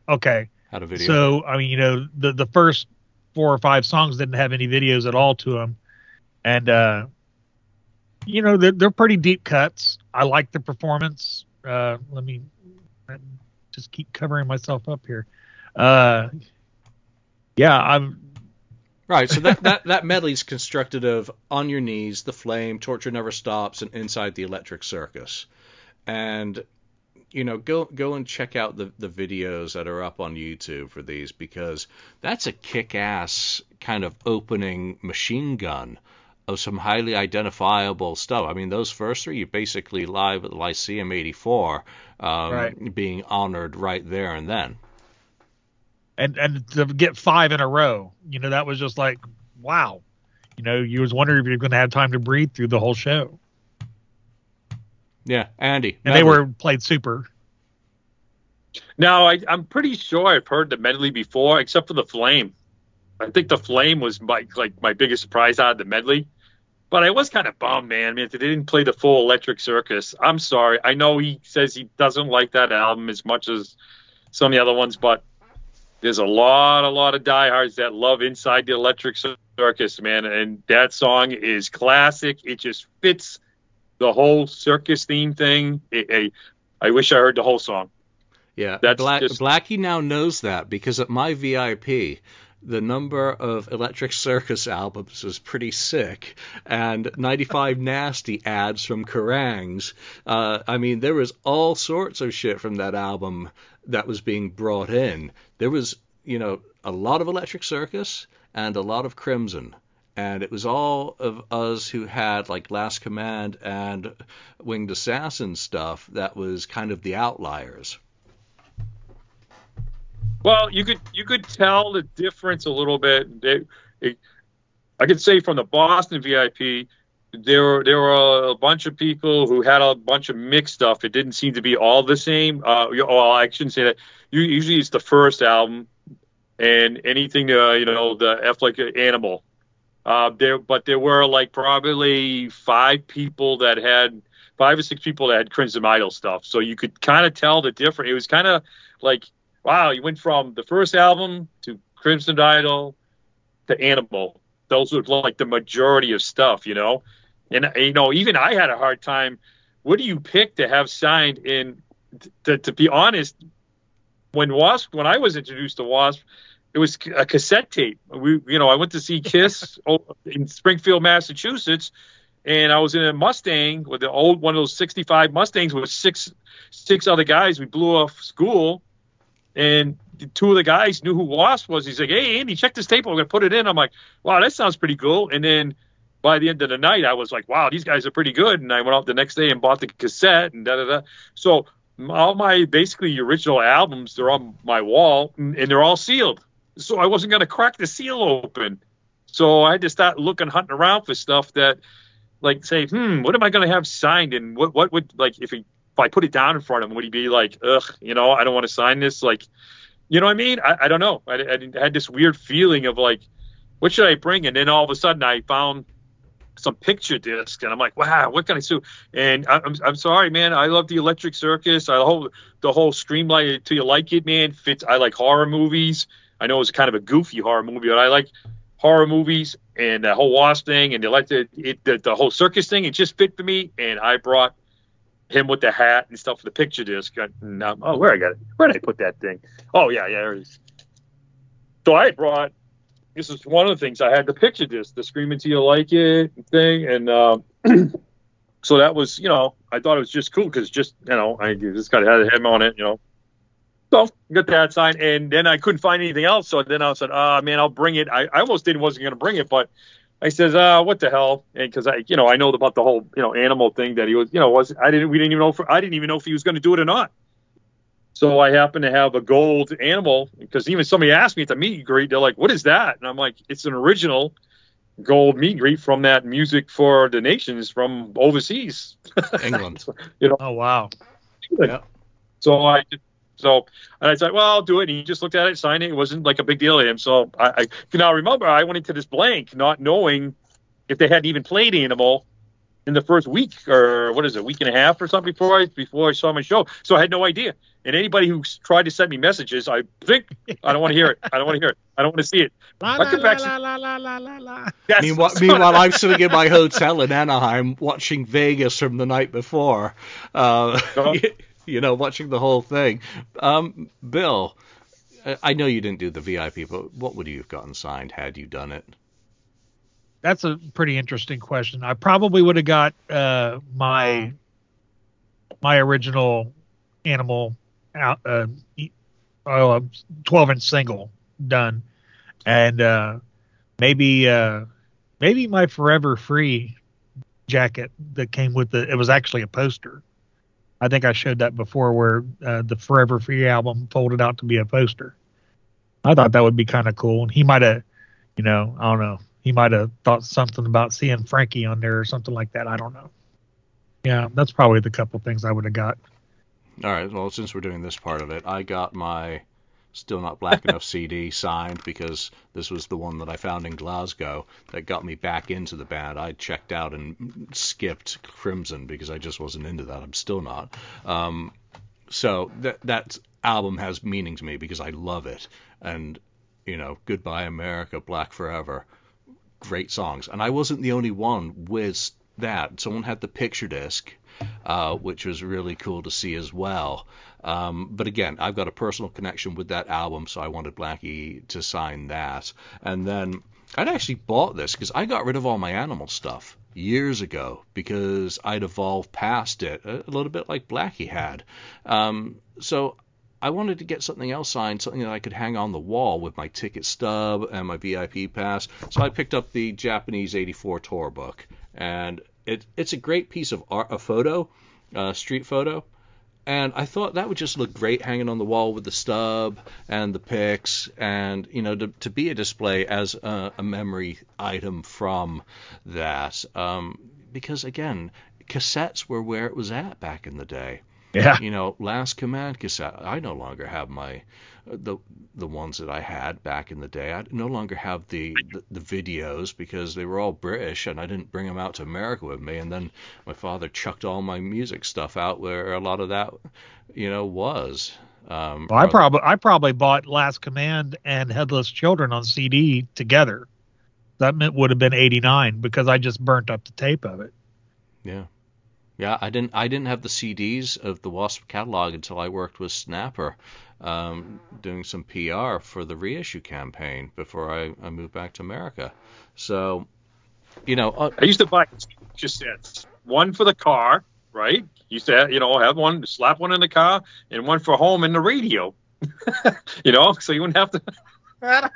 okay. Had a video. So i mean you know the the first four or five songs didn't have any videos at all to them and uh you know they're, they're pretty deep cuts. I like the performance. Uh let me just keep covering myself up here. Uh yeah i'm Right, so that, that, that medley is constructed of On Your Knees, The Flame, Torture Never Stops, and Inside the Electric Circus. And, you know, go go and check out the, the videos that are up on YouTube for these because that's a kick ass kind of opening machine gun of some highly identifiable stuff. I mean, those first three, you basically live at the Lyceum 84 um, Right. being honored right there and then. and and to get five in a row you know that was just like wow you know you was wondering if you're going to have time to breathe through the whole show Yeah, Andy. and they were played super no, I, I'm pretty sure I've heard the medley before, except for the flame. I think the flame was my like my biggest surprise out of the medley. But I was kind of bummed, man. I mean, they didn't play the full Electric Circus. I'm sorry. I know he says he doesn't like that album as much as some of the other ones, but there's a lot, a lot of diehards that love Inside the Electric Circus, man. And that song is classic. It just fits the whole circus theme thing. It, it, I wish I heard the whole song. Yeah, That's Black, just- Blackie now knows that because at my VIP, the number of Electric Circus albums was pretty sick, and 95 Nasty ads from Kerrangs. Uh, I mean, there was all sorts of shit from that album that was being brought in. There was, you know, a lot of Electric Circus and a lot of Crimson. And it was all of us who had like Last Command and Winged Assassin stuff that was kind of the outliers. Well, you could you could tell the difference a little bit. They, I could say from the Boston VIP, there were there were a bunch of people who had a bunch of mixed stuff. It didn't seem to be all the same. Uh, well, I shouldn't say that. Usually, it's the first album, and anything uh, you know the F like Animal. Uh, there, but there were like probably five people that had five or six people that had Crimson Idol stuff. So you could kind of tell the difference. It was kind of like wow, you went from the first album to Crimson Idol to Animal. Those were like the majority of stuff, you know. And you know, even I had a hard time. What do you pick to have signed in? To, to be honest, when Wasp, when I was introduced to Wasp, it was a cassette tape. We, you know, I went to see Kiss in Springfield, Massachusetts, and I was in a Mustang with the old one of those '65 Mustangs with six six other guys. We blew off school, and two of the guys knew who Wasp was. He's like, "Hey, Andy, check this tape. I'm gonna put it in." I'm like, "Wow, that sounds pretty cool." And then by the end of the night, I was like, "Wow, these guys are pretty good." And I went out the next day and bought the cassette and da da da. So all my basically original albums, they're on my wall and they're all sealed. So I wasn't gonna crack the seal open. So I had to start looking, hunting around for stuff that, like, say, hmm, what am I gonna have signed? And what what would like if he if I put it down in front of him, would he be like, ugh, you know, I don't want to sign this? Like, you know what I mean? I, I don't know. I, I had this weird feeling of like, what should I bring? And then all of a sudden I found some picture disc, and I'm like, wow, what can I do? And I, I'm I'm sorry, man. I love the Electric Circus. I whole the whole Scream Until You Like It, man. Fits. I like horror movies. I know it's kind of a goofy horror movie, but I like horror movies and the whole wasp thing and the like the, it, the the whole circus thing. It just fit for me, and I brought him with the hat and stuff for the picture disc. And, um, oh, where I got it? Where did I put that thing? Oh yeah, yeah. There it is. So I brought. This is one of the things I had the picture disc, the "Screaming Till You Like It" thing, and um, so that was, you know, I thought it was just cool because just, you know, I just got had him on it, you know. So got that sign, and then I couldn't find anything else. So then I said, "Ah, oh, man, I'll bring it." I, I almost didn't wasn't going to bring it, but I says, "Ah, what the hell?" And because I, you know, I know about the whole, you know, animal thing that he was, you know, was I didn't we didn't even know if, I didn't even know if he was going to do it or not. So I happen to have a gold animal because even somebody asked me at the meet and greet, they're like, "What is that?" And I'm like, "It's an original gold meet and greet from that music for the nations from overseas, England." you know. Oh wow. Yeah. So I so and I said, well, I'll do it. And he just looked at it, signed it. It wasn't like a big deal to him. So I, I can now remember I went into this blank, not knowing if they hadn't even played Animal in the first week or what is it, week and a half or something before I before I saw my show. So I had no idea. And anybody who tried to send me messages, I think I don't want to hear it. I don't want to hear it. I don't want to see it. La, I la, could la, actually- la, la, la, la, la. Yes. Meanwhile, meanwhile, I'm sitting in my hotel in Anaheim watching Vegas from the night before. Uh, Uh-huh. you know, watching the whole thing. Um, Bill, I- know you didn't do the VIP, but what would you have gotten signed had you done it? That's a pretty interesting question. I probably would have got uh, my my original animal out uh, e- oh, 12 inch single done, and uh, maybe uh, maybe my Forever Free jacket that came with the. It was actually a poster. I think I showed that before, where uh, the Forever Free album folded out to be a poster. I thought that would be kind of cool, and he might have, you know, I don't know, he might have thought something about seeing Frankie on there or something like that. I don't know. Yeah, that's probably the couple things I would have got. All right. Well, since we're doing this part of it, I got my Still Not Black Enough CD signed because this was the one that I found in Glasgow that got me back into the band. I checked out and skipped Crimson because I just wasn't into that. I'm still not. Um, so that that album has meaning to me because I love it. And you know, Goodbye America, Black Forever, great songs. And I wasn't the only one with that. Someone had the picture disc, uh, which was really cool to see as well. Um, but again, I've got a personal connection with that album, so I wanted Blackie to sign that. And then I'd actually bought this because I got rid of all my animal stuff years ago because I'd evolved past it a little bit like Blackie had. Um, so I wanted to get something else signed, something that I could hang on the wall with my ticket stub and my VIP pass. So I picked up the Japanese 84 tour book, and it, it's a great piece of art, a photo, uh, street photo. And I thought that would just look great hanging on the wall with the stub and the pics, and you know, to, to be a display as a, a memory item from that. Um, because again, cassettes were where it was at back in the day Yeah. you know, Last Command cassette. I no longer have my the the ones that I had back in the day. I no longer have the, the the videos because they were all British and I didn't bring them out to America with me. And then my father chucked all my music stuff out where a lot of that, you know, was. Um, Well, I probably I probably bought Last Command and Headless Children on CD together. That meant would have been 89 because I just burnt up the tape of it. Yeah. Yeah, I didn't I didn't have the CDs of the Wasp catalog until I worked with Snapper, um, doing some PR for the reissue campaign before I, I moved back to America. So, you know, uh, I used to buy cassettes, one for the car, right? Used to, have, you know, have one, slap one in the car, and one for home in the radio. you know, so you wouldn't have to.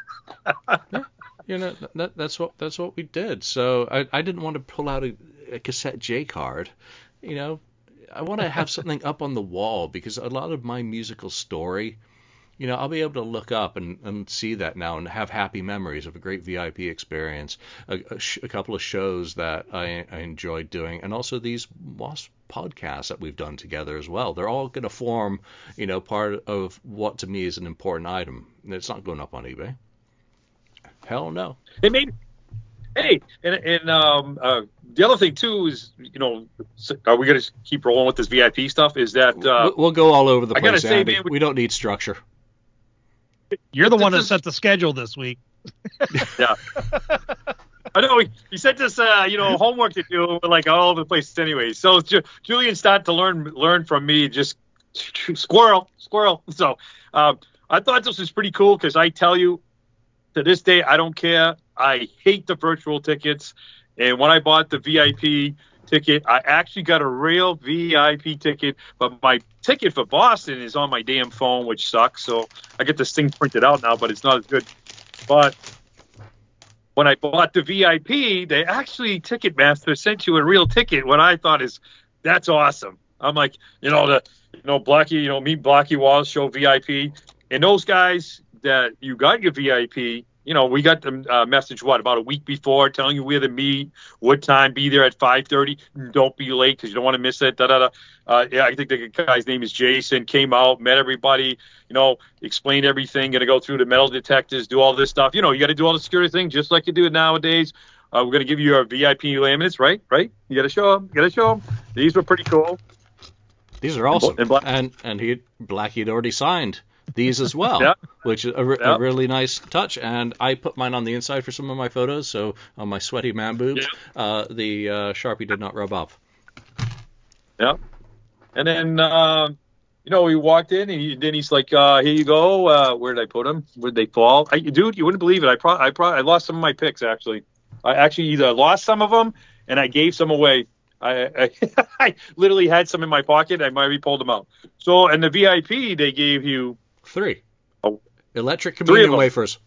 you know that, that's what that's what we did. So I, I didn't want to pull out a, a cassette J card, you know. I want to have something up on the wall because a lot of my musical story, you know, I'll be able to look up and, and see that now and have happy memories of a great VIP experience, a, a, sh- a couple of shows that I, I enjoyed doing, and also these Wasp podcasts that we've done together as well. They're all going to form, you know, part of what to me is an important item. It's not going up on eBay. Hell no. It made Hey, and and um, uh, the other thing too is, you know, are we gonna keep rolling with this VIP stuff? Is that uh, We'll- we'll go all over the place. I gotta say, Andy. man, we- we don't need structure. You're the one that set the schedule this week. yeah. I know he, he sent us, uh, you know, homework to do, we're like all over the place anyway. So Ju- Julian started to learn learn from me, just squirrel, squirrel. So um, I thought this was pretty cool because I tell you, to this day, I don't care. I hate the virtual tickets, and when I bought the VIP ticket, I actually got a real VIP ticket, but my ticket for Boston is on my damn phone, which sucks. So I get this thing printed out now, but it's not as good. But when I bought the VIP, they actually Ticketmaster sent you a real ticket. What I thought is that's awesome. I'm like, you know, the you know Blackie, you know me, Blackie Lawless show VIP, and those guys that you got your VIP. You know, we got the uh, message what about a week before, telling you where to meet, what time, be there at 5:30. Don't be late because you don't want to miss it. Da da da. Uh, yeah, I think the guy's name is Jason. Came out, met everybody. You know, explained everything. Going to go through the metal detectors, do all this stuff. You know, you got to do all the security thing just like you do it nowadays. Uh, we're going to give you our VIP laminates, right? Right? You got to show them. You got to show them. These were pretty cool. These are awesome. and Black- and and he Blackie had already signed these as well, Yeah. which is a, re- Yeah. a really nice touch. And I put mine on the inside for some of my photos, so on my sweaty man boobs, uh, the uh, sharpie did not rub off. Yeah. And then, uh, you know, we walked in and he, then he's like, uh, here you go. Uh, where did I put them? Where did they fall? I, dude, you wouldn't believe it. I pro- I pro- I lost some of my picks actually. I actually either lost some of them and I gave some away. I, I, I literally had some in my pocket. I might have pulled them out. So, and the VIP, they gave you Three. Oh. Electric communion wafers.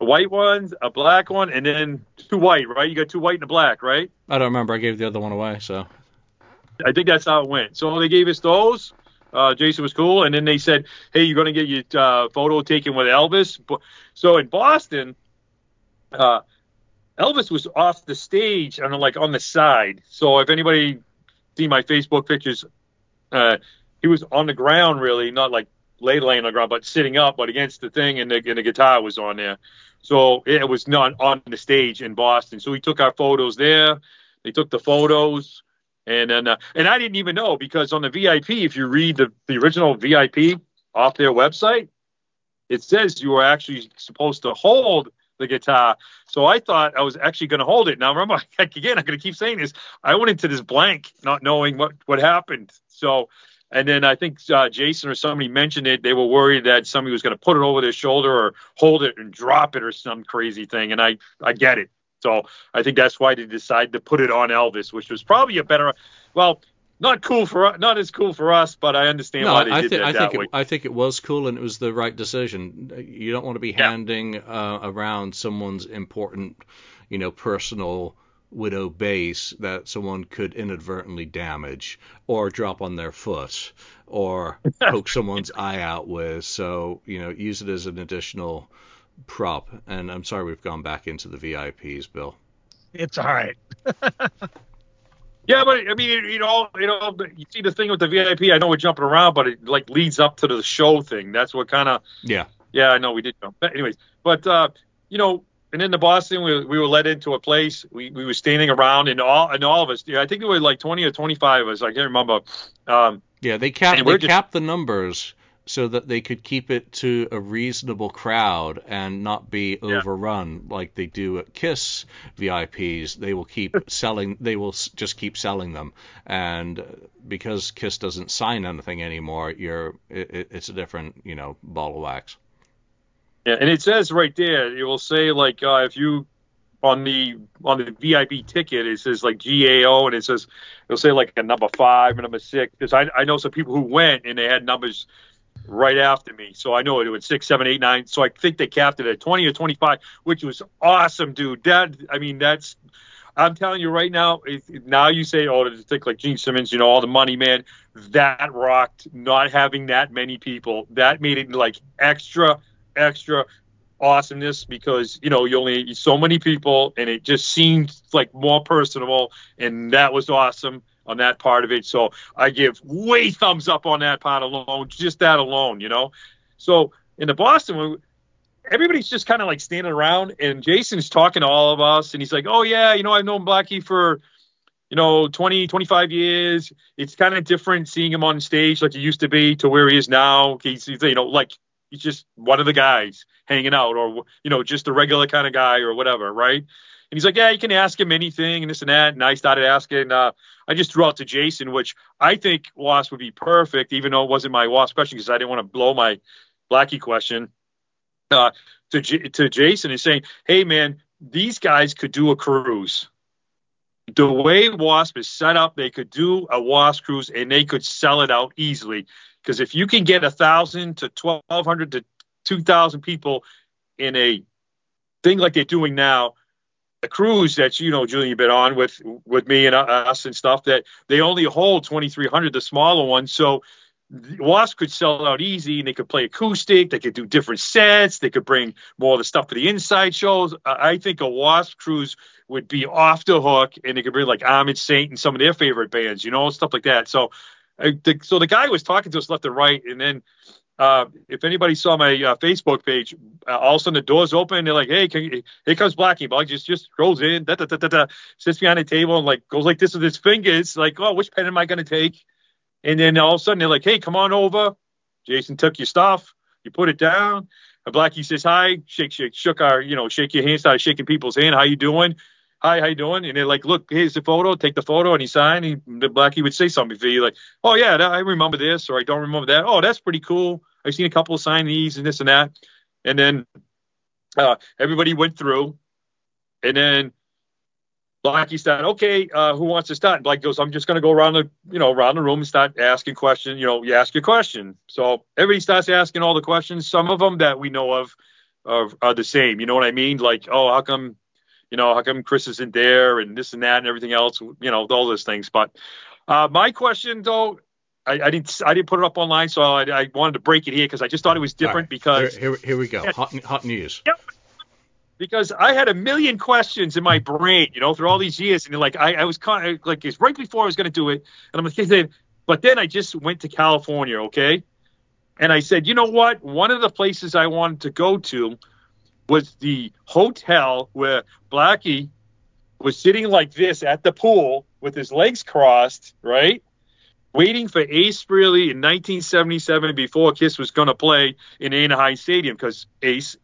a white one, a black one, and then two white, right? You got two white and a black, right? I don't remember. I gave the other one away, so I think that's how it went. So they gave us those. Uh, Jason was cool, and then they said, "Hey, you're gonna get your uh, photo taken with Elvis." So in Boston, uh, Elvis was off the stage and like on the side. So if anybody see my Facebook pictures, uh, he was on the ground, really, not like lay laying on the ground, but sitting up, but against the thing, and the, and the guitar was on there. So it was not on the stage in Boston. So we took our photos there. They took the photos. And then, uh, and I didn't even know because on the VIP, if you read the, the original VIP off their website, it says you were actually supposed to hold the guitar. So I thought I was actually going to hold it. Now remember, again, I'm going to keep saying this. I went into this blank, not knowing what what happened. So, and then I think uh, Jason or somebody mentioned it. They were worried that somebody was going to put it over their shoulder or hold it and drop it or some crazy thing. And I I get it. So I think that's why they decided to put it on Elvis, which was probably a better, well, not cool for not as cool for us, but I understand no, why they I did think that I that think way. it, I think it was cool and it was the right decision. You don't want to be Yeah. handing uh, around someone's important, you know, personal widow base that someone could inadvertently damage or drop on their foot or poke someone's eye out with. So you know, use it as an additional prop. And I'm sorry we've gone back into the VIPs, Bill. It's all right. Yeah, but I mean, you know, you know, you see the thing with the VIP. I know we're jumping around, but it like leads up to the show thing. That's what kind of. Yeah. Yeah, I know we did jump. But anyways, but uh, you know, and in the Boston, we, we were led into a place. We, we were standing around, and all and all of us. Yeah, I think there were like 20 or 25 of us. I can't remember. Um, Yeah, they capped they just- capped the numbers so that they could keep it to a reasonable crowd and not be Yeah. overrun like they do at Kiss VIPs. They will keep selling. They will just keep selling them, and uh, because Kiss doesn't sign anything anymore, you're it, it- it's a different you know ball of wax. Yeah, and it says right there, it will say like uh, if you on the on the VIP ticket, it says like GAO, and it says it'll say like a number five and number six. Because I I know some people who went and they had numbers right after me, so I know it was six, seven, eight, nine. So I think they capped it at twenty or twenty five, which was awesome, dude. That I mean that's. I'm telling you right now. It, now you say, oh, to think like Gene Simmons, you know, all the money, man. That rocked. Not having that many people, that made it like extra extra awesomeness because you know you only so many people and it just seemed like more personable and that was awesome on that part of it so i give way thumbs up on that part alone just that alone you know so in the boston everybody's just kind of like standing around, and Jason's talking to all of us, and he's like, "Oh yeah, you know, I've known Blackie for." You know, 20, 25 years. It's kind of different seeing him on stage like he used to be to where he is now. He's, he's you know, like he's just one of the guys hanging out, or you know, just a regular kind of guy or whatever, right? And he's like, yeah, you can ask him anything and this and that. And I started asking. Uh, I just threw out to Jason, which I think Wasp would be perfect, even though it wasn't my Wasp question because I didn't want to blow my Blackie question. Uh, to J- to Jason and saying, hey man, these guys could do a cruise. The way Wasp is set up, they could do a Wasp cruise and they could sell it out easily. Because if you can get a thousand to twelve hundred to two thousand people in a thing like they're doing now, a cruise that you know Julian you've been on with with me and uh, us and stuff that they only hold 2300 the smaller ones so Wasp could sell out easy and they could play acoustic they could do different sets they could bring more of the stuff for the inside shows I think a Wasp cruise would be off the hook and they could bring like Armored Saint and some of their favorite bands you know stuff like that so uh, the, so the guy was talking to us left and right and then uh, if anybody saw my uh, Facebook page, uh, all of a sudden the doors open. and They're like, "Hey, can, here comes Blackie." Bug just just goes in, da, da, da, da, da, sits behind the table and like goes like this with his fingers, like, "Oh, which pen am I gonna take?" And then all of a sudden they're like, "Hey, come on over." Jason took your stuff. You put it down. And Blackie says, "Hi." Shake, shake, shook our, you know, shake your hand. Started shaking people's hand. How you doing? Hi, how you doing? And they're like, "Look, here's the photo. Take the photo." And he signed. He, Blackie would say something for you, like, "Oh yeah, I remember this," or "I don't remember that." Oh, that's pretty cool. I've seen a couple of signees and this and that. And then uh, everybody went through, and then Blackie said, okay, uh, who wants to start? And Blackie goes, I'm just going to go around the, you know, around the room and start asking questions. You know, you ask your question. So everybody starts asking all the questions. Some of them that we know of are, are the same. You know what I mean? Like, oh, how come, you know, how come Chris isn't there and this and that and everything else? You know, all those things. But uh, my question though I, I, didn't I didn't put it up online, so I, I wanted to break it here because I just thought it was different right. because here, here, here, we go hot hot news. Yep. Because I had a million questions in my brain, you know, through all these years, and like I, I was kind of like it's right before I was going to do it, and I'm like, but then I just went to California, okay, and I said, you know what? One of the places I wanted to go to was the hotel where Blackie was sitting like this at the pool with his legs crossed, right? waiting for Ace Frehley in 1977 before Kiss was going to play in Anaheim Stadium because Ace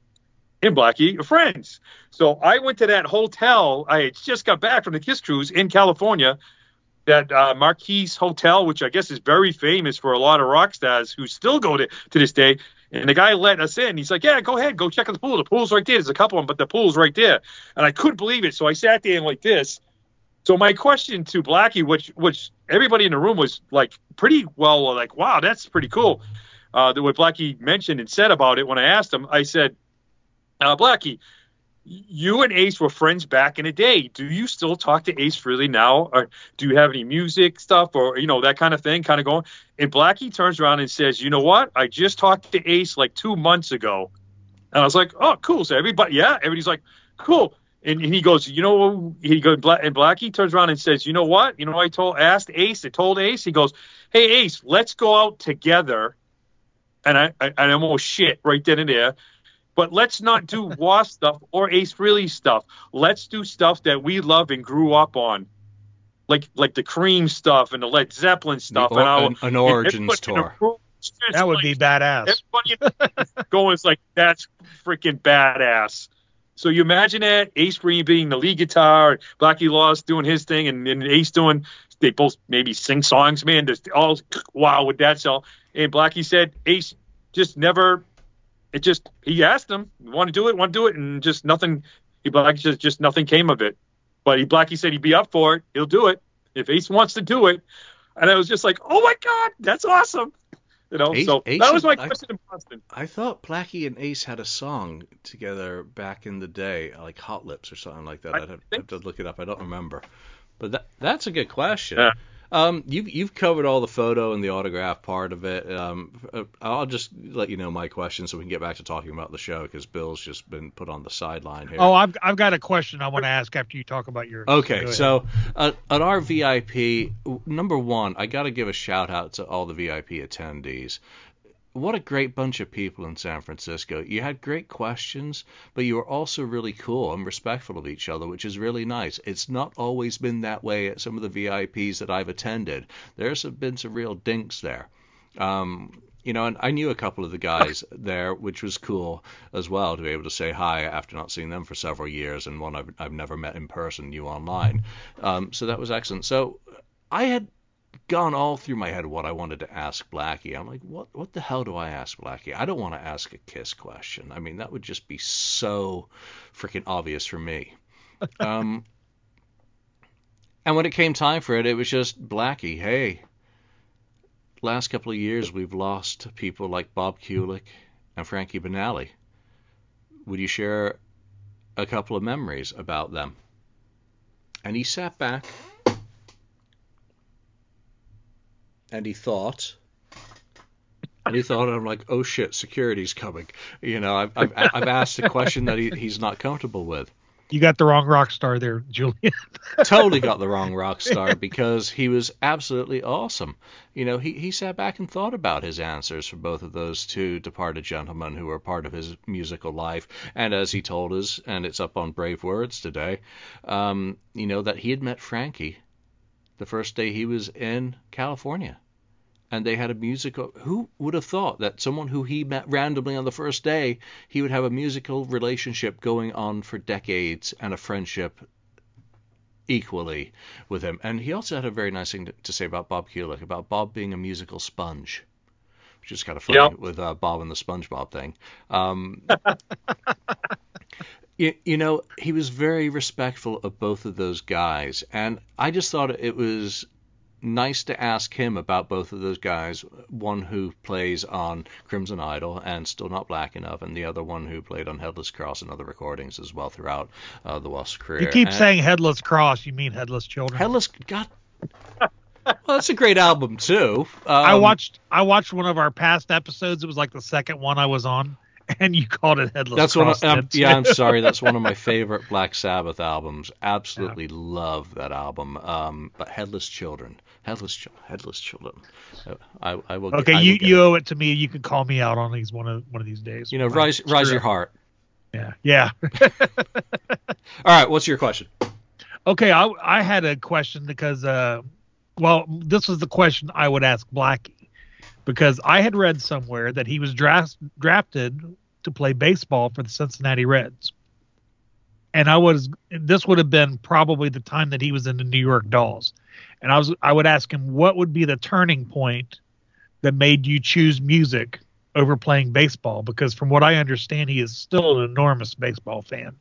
and Blackie are friends. So I went to that hotel. I just got back from the Kiss cruise in California, that uh, Marquis Hotel, which I guess is very famous for a lot of rock stars who still go to to this day. And the guy let us in. He's like, "Yeah, go ahead, go check out the pool. The pool's right there. There's a couple of them, but the pool's right there." And I couldn't believe it. So I sat there and like this, so my question to Blackie, which which everybody in the room was like pretty well like, wow, that's pretty cool. Uh, that what Blackie mentioned and said about it when I asked him, I said, uh, Blackie, you and Ace were friends back in the day. Do you still talk to Ace Frehley now? Or do you have any music stuff or you know that kind of thing, kind of going? And Blackie turns around and says, you know what? I just talked to Ace like two months ago, and I was like, oh, cool. So everybody, yeah, everybody's like, cool. And, he goes, you know, he goes, and Blackie turns around and says, you know what? You know, I told, asked Ace, I told Ace, he goes, hey, Ace, let's go out together. And I, I, I almost shit right then and there. But let's not do Wasp stuff or Ace Frehley stuff. Let's do stuff that we love and grew up on. Like like the Cream stuff and the Led Zeppelin stuff. The, and an, an Origins tour. That would like, be badass. Everybody going is like, that's freaking badass. So you imagine that Ace Green being the lead guitar, Blackie Lawless doing his thing, and, and Ace doing they both maybe sing songs, man. Just all wow with that song. And Blackie said Ace just never. It just he asked him, want to do it, want to do it, and just nothing. He Blackie says just nothing came of it. But he Blackie said he'd be up for it. He'll do it if Ace wants to do it. And I was just like, oh my god, that's awesome. You know, Ace, so Ace that was my question I, in Boston. I thought Blackie and Ace had a song together back in the day, like Hot Lips or something like that. I would have, have, to look it up. I don't remember. But that, that's a good question. Yeah. Um, you've you've covered all the photo and the autograph part of it. Um, uh, I'll just let you know my question so we can get back to talking about the show because Bill's just been put on the sideline here. Oh, I've I've got a question I want to ask after you talk about your. Okay, so uh, at our VIP, number one, I got to give a shout out to all the VIP attendees what a great bunch of people in San Francisco. You had great questions, but you were also really cool and respectful of each other, which is really nice. It's not always been that way at some of the VIPs that I've attended. There's been some real dinks there. Um, you know, and I knew a couple of the guys there, which was cool as well to be able to say hi after not seeing them for several years, and one I've, I've never met in person, knew online. Um, so that was excellent. So I had gone all through my head what I wanted to ask Blackie. I'm like, what what the hell do I ask Blackie? I don't want to ask a kiss question. I mean, that would just be so freaking obvious for me. Um, and when it came time for it, it was just Blackie. Hey, last couple of years we've lost people like Bob Kulick and Frankie Banali. Would you share a couple of memories about them? And he sat back and he thought and he thought I'm like, oh shit, security's coming. You know, I've I've, I've asked a question that he, he's not comfortable with. You got the wrong rock star there, Julian. totally got the wrong rock star because he was absolutely awesome. You know, he, he sat back and thought about his answers for both of those two departed gentlemen who were part of his musical life. And as he told us, and it's up on Brave Words today, um, you know, that he had met Frankie the first day he was in California. And they had a musical. Who would have thought that someone who he met randomly on the first day, he would have a musical relationship going on for decades and a friendship equally with him. And he also had a very nice thing to, to say about Bob Kulick, about Bob being a musical sponge, which is kind of funny yep. with uh, Bob and the SpongeBob thing. Um, you, you know, he was very respectful of both of those guys, and I just thought it was nice to ask him about both of those guys. One who plays on Crimson Idol and Still Not Black Enough, and the other one who played on Headless Cross and other recordings as well throughout uh, the Wasp's career. You keep and saying Headless Cross, you mean Headless Children? Headless, God. well, that's a great album too. Um, I watched I watched one of our past episodes. It was like the second one I was on and you called it Headless That's Cross. One of, yeah, I'm sorry. That's one of my favorite Black Sabbath albums. Absolutely yeah. love that album. Um, but Headless Children, Headless, Headless Children. Uh, I, I will. Okay, I you will you it. owe it to me. You can call me out on these one of one of these days. You know, rise rise your heart. Yeah, yeah. All right, what's your question? Okay, I I had a question because uh, well, this was the question I would ask Blackie because I had read somewhere that he was draft, drafted to play baseball for the Cincinnati Reds. And I was this would have been probably the time that he was in the New York Dolls. And I was I would ask him what would be the turning point that made you choose music over playing baseball because from what I understand he is still an enormous baseball fan.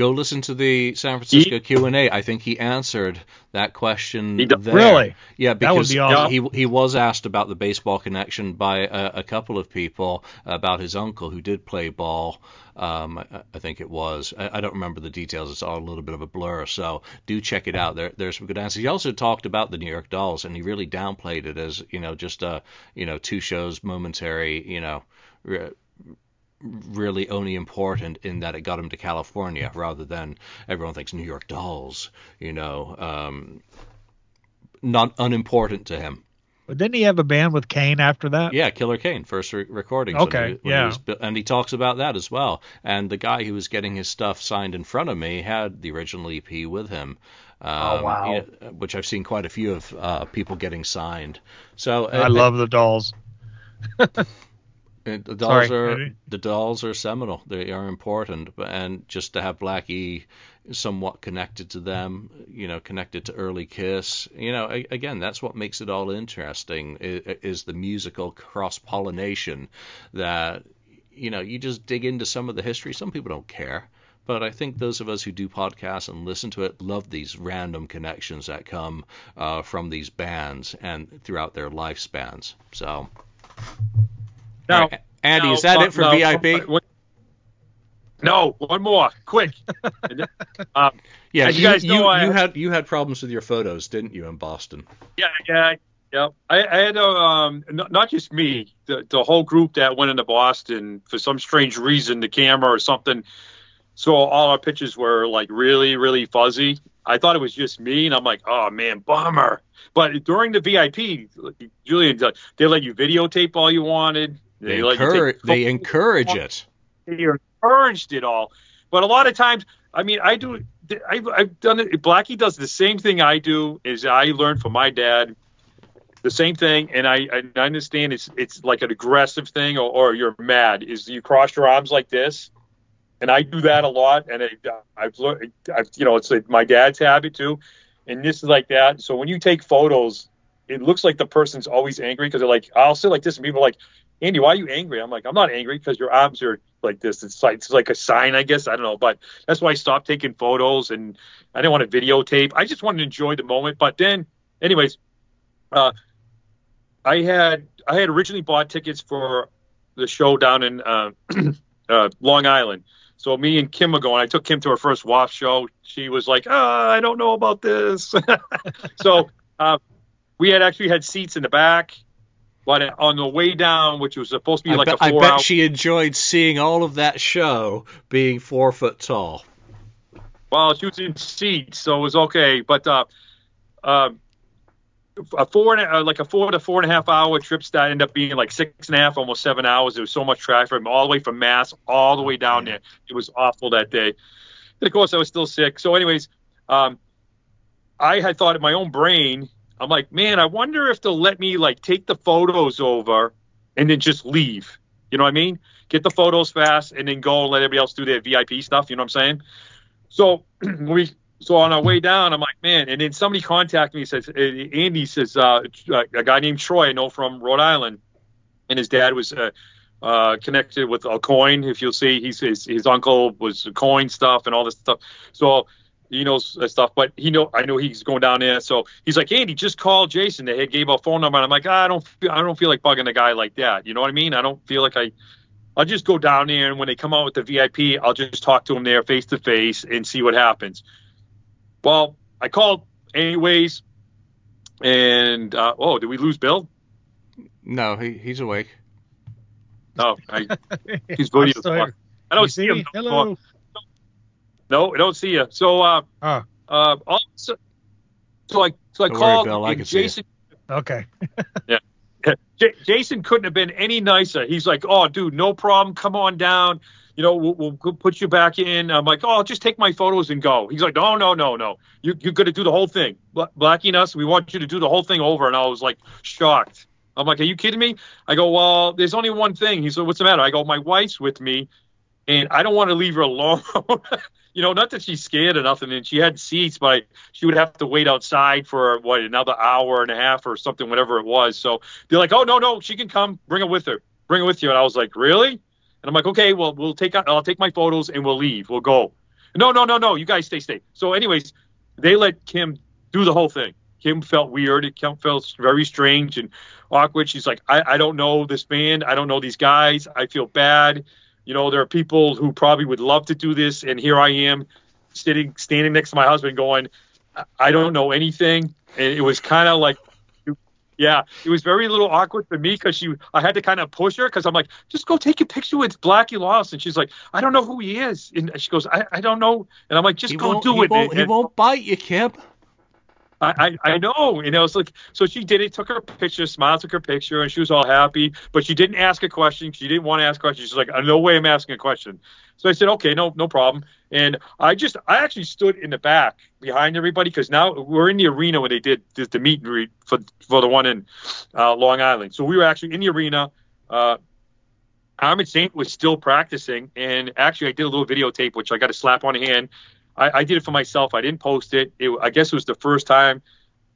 Go listen to the San Francisco Q and A. I think he answered that question there. Really? Yeah, because be awesome. he he was asked about the baseball connection by a, a couple of people about his uncle who did play ball. Um, I, I, think it was. I, I, don't remember the details. It's all a little bit of a blur. So do check it out. There, there's some good answers. He also talked about the New York Dolls, and he really downplayed it as you know just a you know two shows momentary you know really only important in that it got him to California rather than everyone thinks New York Dolls, you know, um, not unimportant to him. But didn't he have a band with Kane after that? Yeah, Killer Kane, first re- recording. Okay, he, yeah. He was, and he talks about that as well. And the guy who was getting his stuff signed in front of me had the original EP with him. Um, oh wow! You know, which I've seen quite a few of uh, people getting signed. So I uh, love the dolls. The dolls Sorry, are the dolls are seminal. They are important, and just to have Blackie somewhat connected to them, you know, connected to early Kiss, you know, again, that's what makes it all interesting is the musical cross pollination that you know you just dig into some of the history. Some people don't care. But I think those of us who do podcasts and listen to it love these random connections that come uh, from these bands and throughout their lifespans. So now, right. Andy, now, is that uh, it for now, VIP? no, one more, quick. um, yeah, you, you, guys know, you, I, you, had you had problems with your photos, didn't you, in Boston? Yeah, yeah, yeah. I, I had a, um, not, not just me, the, the whole group that went into Boston for some strange reason, the camera or something. So all our pictures were like really, really fuzzy. I thought it was just me, and I'm like, oh man, bummer. But during the VIP, Julian, they let you videotape all you wanted They, you encourage, they encourage it. They encouraged it all. But a lot of times, I mean, I do. I've, I've done it. Blackie does the same thing I do. Is I learned from my dad the same thing, and I, I understand it's it's like an aggressive thing, or, or you're mad. Is you cross your arms like this, and I do that a lot, and I, I've learned. I've, you know, it's like my dad's habit too, and this is like that. So when you take photos, it looks like the person's always angry because they're like, I'll sit like this, and people are like, Andy, why are you angry? I'm like, I'm not angry because your arms are like this. It's like it's like a sign, I guess. I don't know, but that's why I stopped taking photos and I didn't want to videotape. I just wanted to enjoy the moment. But then, anyways, uh, I had I had originally bought tickets for the show down in uh, uh, Long Island. So me and Kim were going. I took Kim to her first WAF show. She was like, oh, I don't know about this. so uh, we had actually had seats in the back. But on the way down, which was supposed to be I like bet, a I four bet hour, she enjoyed seeing all of that show being four foot tall. well, she was in seats, so it was okay. But uh, uh, a four and a, uh, like a four to four and a half hour trip that ended up being like six and a half, almost seven hours. There was so much traffic from all the way from Mass all the way down there. It was awful that day. And of course, I was still sick. So, anyways, um, I had thought in my own brain, I'm like, man, I wonder if they'll let me like take the photos over and then just leave. You know what I mean? Get the photos fast and then go and let everybody else do their VIP stuff. You know what I'm saying? So we so on our way down, I'm like, man, and then somebody contacted me says, uh, Andy says, uh, a guy named Troy I know from Rhode Island, and his dad was uh, uh, connected with a coin. If you'll see, he's his, his uncle was coin stuff and all this stuff. So he knows that stuff, but he know I know he's going down there. So he's like, Andy, just call Jason. They gave a phone number, and I'm like, ah, I don't feel, I don't feel like bugging a guy like that. You know what I mean? I don't feel like I. I'll just go down there, and when they come out with the VIP, I'll just talk to them there face to face and see what happens. Well, I called anyways, and uh, oh, did we lose Bill? No, he, he's awake. No, I, his I'm video. I don't You see see him. me? Hello. No, I don't see you. So, uh, Oh, uh, also, so I so I Don't worry, called Bill, I and can see you. Jason. okay. J- Jason couldn't have been any nicer. He's like, "Oh, dude, no problem. Come on down. You know, we'll, we'll put you back in." I'm like, "Oh, just take my photos and go." He's like, "No, no, no, no. You you're gonna do the whole thing. Blacking us, we want you to do the whole thing over." And I was like, shocked. I'm like, "Are you kidding me?" I go, "Well, there's only one thing." He said, "What's the matter?" I go, "My wife's with me, and I don't want to leave her alone." you know, not that she's scared or nothing, and she had seats, but she would have to wait outside for what another hour and a half or something, whatever it was. So they're like, "Oh no, no, she can come. Bring her with her. Bring her with you." And I was like, "Really?" And I'm like, "Okay, well, we'll take I'll take my photos and we'll leave. We'll go." No, no, no, no. You guys stay, stay. So, anyways, they let Kim do the whole thing. Kim felt weird. Kim felt very strange and awkward. She's like, I, I don't know this band. I don't know these guys. I feel bad. You know, there are people who probably would love to do this, and here I am, sitting, standing next to my husband, going, I- don't know anything. And it was kind of like, yeah, it was very little awkward for me because she, I had to kind of push her because I'm like, just go take a picture with Blackie Lawless, and she's like, I don't know who he is, and she goes, I, I don't know, and I'm like, just he go do he it. Won't, And- he won't bite you, Kip. I, I know, and I was like, so she did it, took her picture, smiled, took her picture, and she was all happy, but she didn't ask a question. She didn't want to ask questions. question. She's like, no way I'm asking a question. So I said, okay, no, no problem. And I just, I actually stood in the back behind everybody because now we're in the arena when they did the, the meet and greet for for the one in uh, Long Island. So we were actually in the arena. Uh, Armored Saint was still practicing, and actually I did a little videotape, which I got a slap on the hand. I, I did it for myself. I didn't post it. it. I guess it was the first time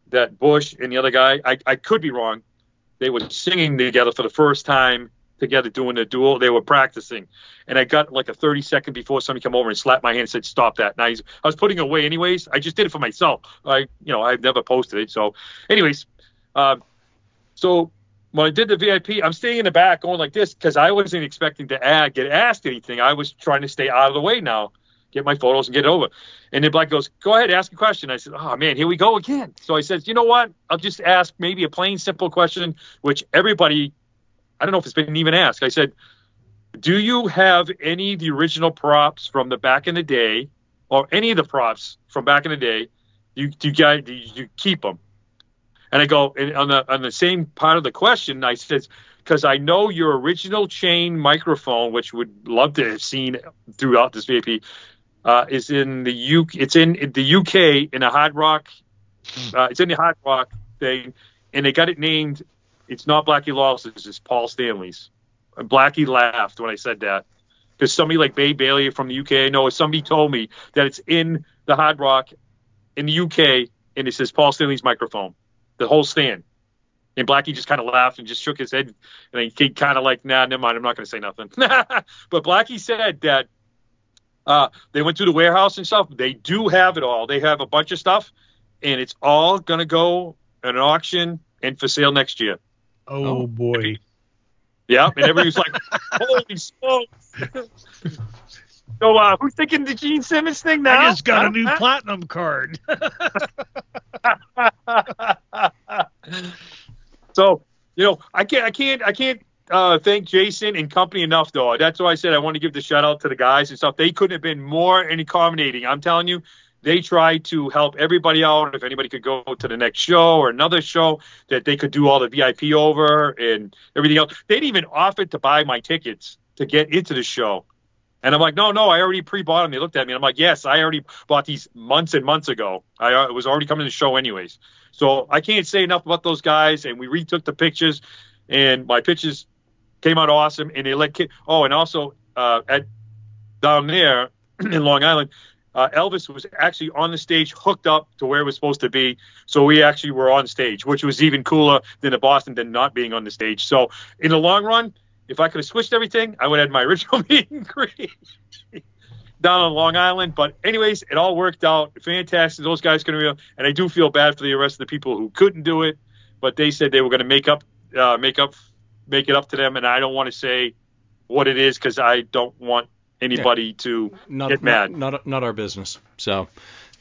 that Bush and the other guy, I, I could be wrong, they were singing together for the first time together doing a duel. They were practicing. And I got like a 30 second before somebody come over and slapped my hand and said, stop that. Now I was putting it away anyways. I just did it for myself. I, you know, I've never posted it. So anyways, um, so when I did the VIP, I'm staying in the back going like this because I wasn't expecting to add, get asked anything. I was trying to stay out of the way now, get my photos and get it over. And then Black goes, go ahead, ask a question. I said, oh man, here we go again. So I said, you know what? I'll just ask maybe a plain, simple question, which everybody, I don't know if it's been even asked. I said, do you have any of the original props from the back in the day or any of the props from back in the day? You, do you guys, do you keep them? And I go and on the on the same part of the question, I said, because I know your original chain microphone, which would love to have seen throughout this VIP, uh, is in the U. It's in the UK in a Hard Rock. Uh, it's in the Hard Rock thing, and they got it named. It's not Blackie Lawless's. It's Paul Stanley's. And Blackie laughed when I said that because somebody like Bay Bailey from the UK, know somebody told me that it's in the Hard Rock in the UK, and it says Paul Stanley's microphone, the whole stand. And Blackie just kind of laughed and just shook his head, and he kind of like, nah, never mind, I'm not going to say nothing. but Blackie said that uh, they went through the warehouse and stuff. They do have it all. They have a bunch of stuff, and it's all going to go at an auction and for sale next year. Oh, oh. boy. Yeah, and everybody's like, "Holy smokes!" so, uh, who's thinking the Gene Simmons thing now? I just got a new platinum card. so, you know, I can't, I can't, I can't uh, thank Jason and company enough, though. That's why I said I want to give the shout out to the guys and stuff. They couldn't have been more accommodating. I'm telling you, they tried to help everybody out. If anybody could go to the next show or another show, that they could do all the VIP over and everything else. They'd even offered to buy my tickets to get into the show. And I'm like, no, no, I already pre-bought them. They looked at me. And I'm like, yes, I already bought these months and months ago. I uh, was already coming to the show anyways. So I can't say enough about those guys. And we retook the pictures, and my pictures came out awesome. And they let oh, and also uh, at down there in Long Island, uh, Elvis was actually on the stage, hooked up to where it was supposed to be. So we actually were on stage, which was even cooler than the Boston than not being on the stage. So in the long run, if I could have switched everything, I would have had my original meet and greet down on Long Island. But anyways, it all worked out. Fantastic. Those guys can real, and I do feel bad for the rest of the people who couldn't do it, but they said they were going to make up, uh, make up, make it up to them. And I don't want to say what it is because I don't want anybody yeah. to not, get mad. Not, not, not our business. So,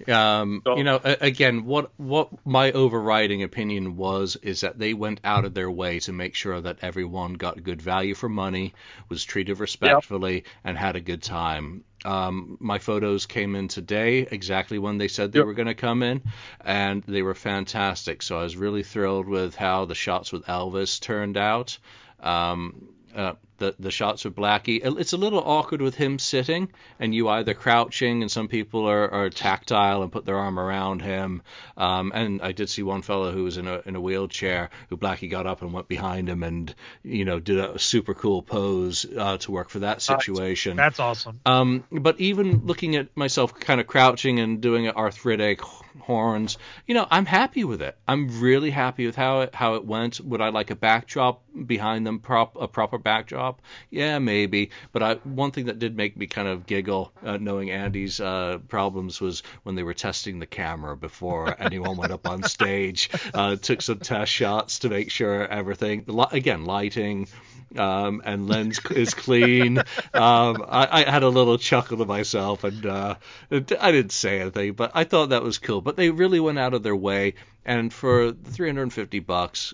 um, so, you know, again, what what my overriding opinion was is that they went out of their way to make sure that everyone got good value for money, was treated respectfully, and had a good time. Um, my photos came in today exactly when they said they yep. were going to come in, and they were fantastic. So I was really thrilled with how the shots with Elvis turned out. Um, uh, the the shots of Blackie. It's a little awkward with him sitting and you either crouching and some people are, are tactile and put their arm around him. Um, and I did see one fellow who was in a in a wheelchair who Blackie got up and went behind him and you know did a super cool pose uh, to work for that situation. That's awesome. Um, but even looking at myself kind of crouching and doing an arthritic horns, you know, I'm happy with it. I'm really happy with how it how it went. Would I like a backdrop behind them, prop a proper backdrop? Yeah, maybe. But I, one thing that did make me kind of giggle, uh, knowing Andy's uh, problems, was when they were testing the camera before anyone went up on stage. Uh, took some test shots to make sure everything, again, lighting. Um, and lens is clean. Um, I, I, had a little chuckle to myself, and uh, I didn't say anything, but I thought that was cool. But they really went out of their way, and for 350 bucks,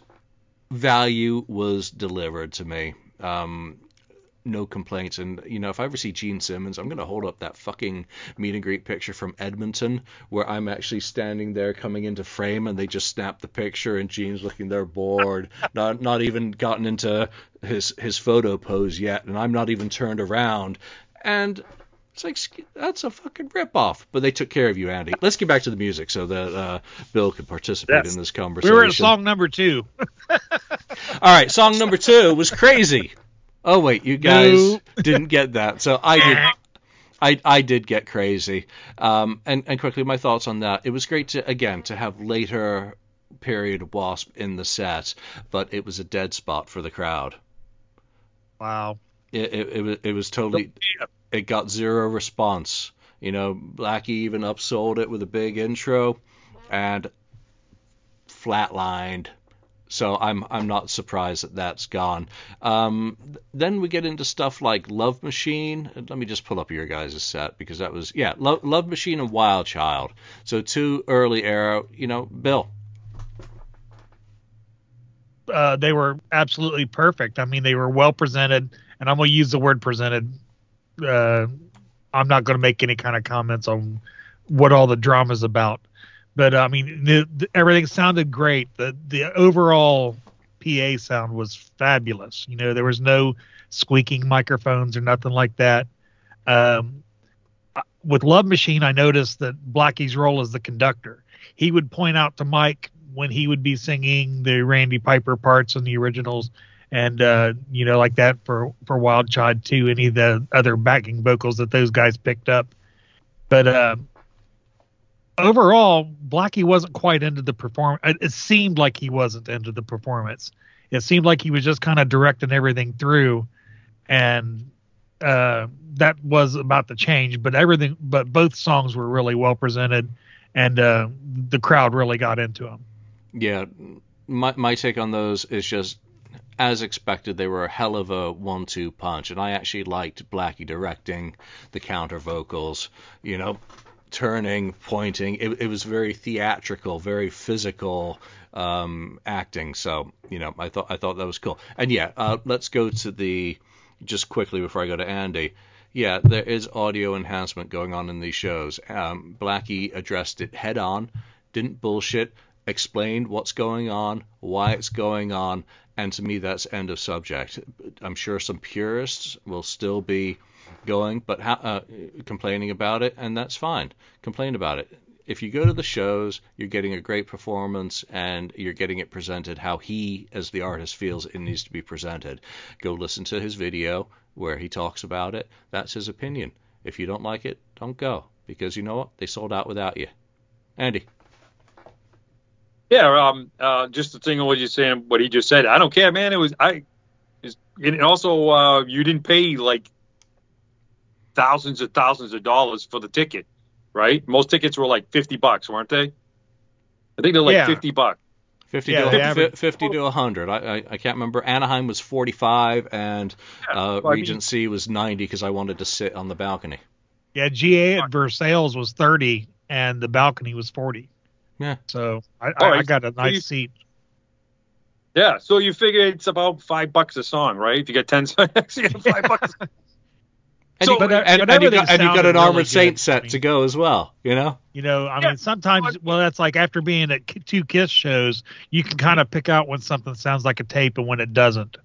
value was delivered to me. Um, no complaints. And you know, if I ever see Gene Simmons, I'm gonna hold up that fucking meet and greet picture from Edmonton, where I'm actually standing there coming into frame, and they just snap the picture, and Gene's looking there bored, not not even gotten into his his photo pose yet, and I'm not even turned around, and. It's like that's a fucking ripoff, but they took care of you, Andy. Let's get back to the music so that uh, Bill could participate yes. in this conversation. We were at song number two. All right, song number two was crazy. Oh wait, you guys didn't get that. So I did. I, I did get crazy. Um, and, and quickly, my thoughts on that. It was great to again to have later period Wasp in the set, but it was a dead spot for the crowd. Wow. It it, it was it was totally. It got zero response. You know, Blackie even upsold it with a big intro, and flatlined so I'm I'm not surprised that that's gone. Um, then we get into stuff like Love Machine. Let me just pull up your guys' set because that was yeah Love, Love Machine and Wild Child. So two early era, you know, Bill. Uh, they were absolutely perfect. I mean, they were well presented, and I'm gonna use the word presented. Uh, I'm not gonna make any kind of comments on what all the drama is about but uh, I mean, the, the, everything sounded great. The the overall PA sound was fabulous. You know, there was no squeaking microphones or nothing like that. Um, with Love Machine, I noticed that Blackie's role as the conductor. He would point out to Mike when he would be singing the Randy Piper parts in the originals, and uh, you know, like that for for Wild Child too. Any of the other backing vocals that those guys picked up, but uh, overall, Blackie wasn't quite into the performance. It, seemed like he wasn't into the performance. It seemed like he was just kind of directing everything through, and uh, that was about the change. But everything, but both songs were really well presented, and uh, the crowd really got into them. Yeah, my my take on those is just as expected, they were a hell of a one-two punch, and I actually liked Blackie directing the counter vocals. You know, turning, pointing. It, it was very theatrical, very physical um, acting. So you know, I thought I thought that was cool. And yeah, uh, let's go to the just quickly before I go to Andy. Yeah, there is audio enhancement going on in these shows. Um, Blackie addressed it head on, didn't bullshit, explained what's going on, why it's going on, and to me that's end of subject. I'm sure some purists will still be going, but ha- uh, complaining about it, and that's fine. Complain about it. If you go to the shows, you're getting a great performance and you're getting it presented how he, as the artist, feels it needs to be presented. Go listen to his video where he talks about it. That's his opinion. If you don't like it, don't go because you know what? They sold out without you. Andy. Yeah, um, uh, just the thing of what you're saying, what he just said. I don't care, man. It was I. And also, uh, you didn't pay like thousands and thousands of dollars for the ticket, right? Most tickets were like 50 bucks, weren't they? I think they're like Yeah. 50 bucks. 50 Yeah, to the average- 50 to 100. I, I I can't remember. Anaheim was 45 and uh, well, I mean- Regency was 90 because I wanted to sit on the balcony. Yeah, GA at Versailles was 30 and the balcony was 40. Yeah. So I, All I, I got a nice you- seat. Yeah, so you figure it's about five bucks a song, right? If you get 10 songs, you get five bucks. And, So- you, But, uh, and, but and you got, and you got sounded an Armored really Saint good. set I to go as well, you know? You know, I Yeah. mean, sometimes, well, that's like after being at two Kiss shows, you can kind of pick out when something sounds like a tape and when it doesn't.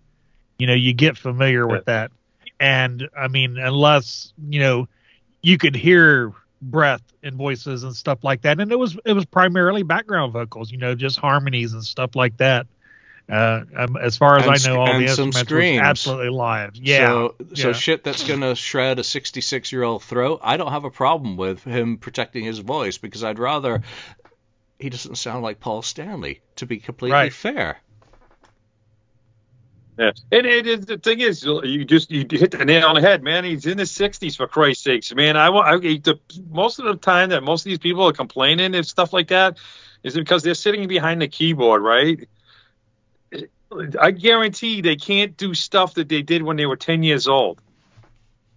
You know, you get familiar with that. And I mean, unless, you know, you could hear breath and voices and stuff like that. And it was, it was primarily background vocals, you know, just harmonies and stuff like that. Uh, um, as far as And I know, all the some instruments screams. absolutely live. Yeah. So, so yeah. shit that's going to shred a 66 year old throat, I don't have a problem with him protecting his voice because I'd rather he doesn't sound like Paul Stanley, to be completely Right. fair. Yeah. And the thing is, you just you hit the nail on the head, man. He's in his 60s for Christ's sakes, man. I I, the, most of the time that most of these people are complaining and stuff like that is because they're sitting behind the keyboard, right? I guarantee they can't do stuff that they did when they were 10 years old.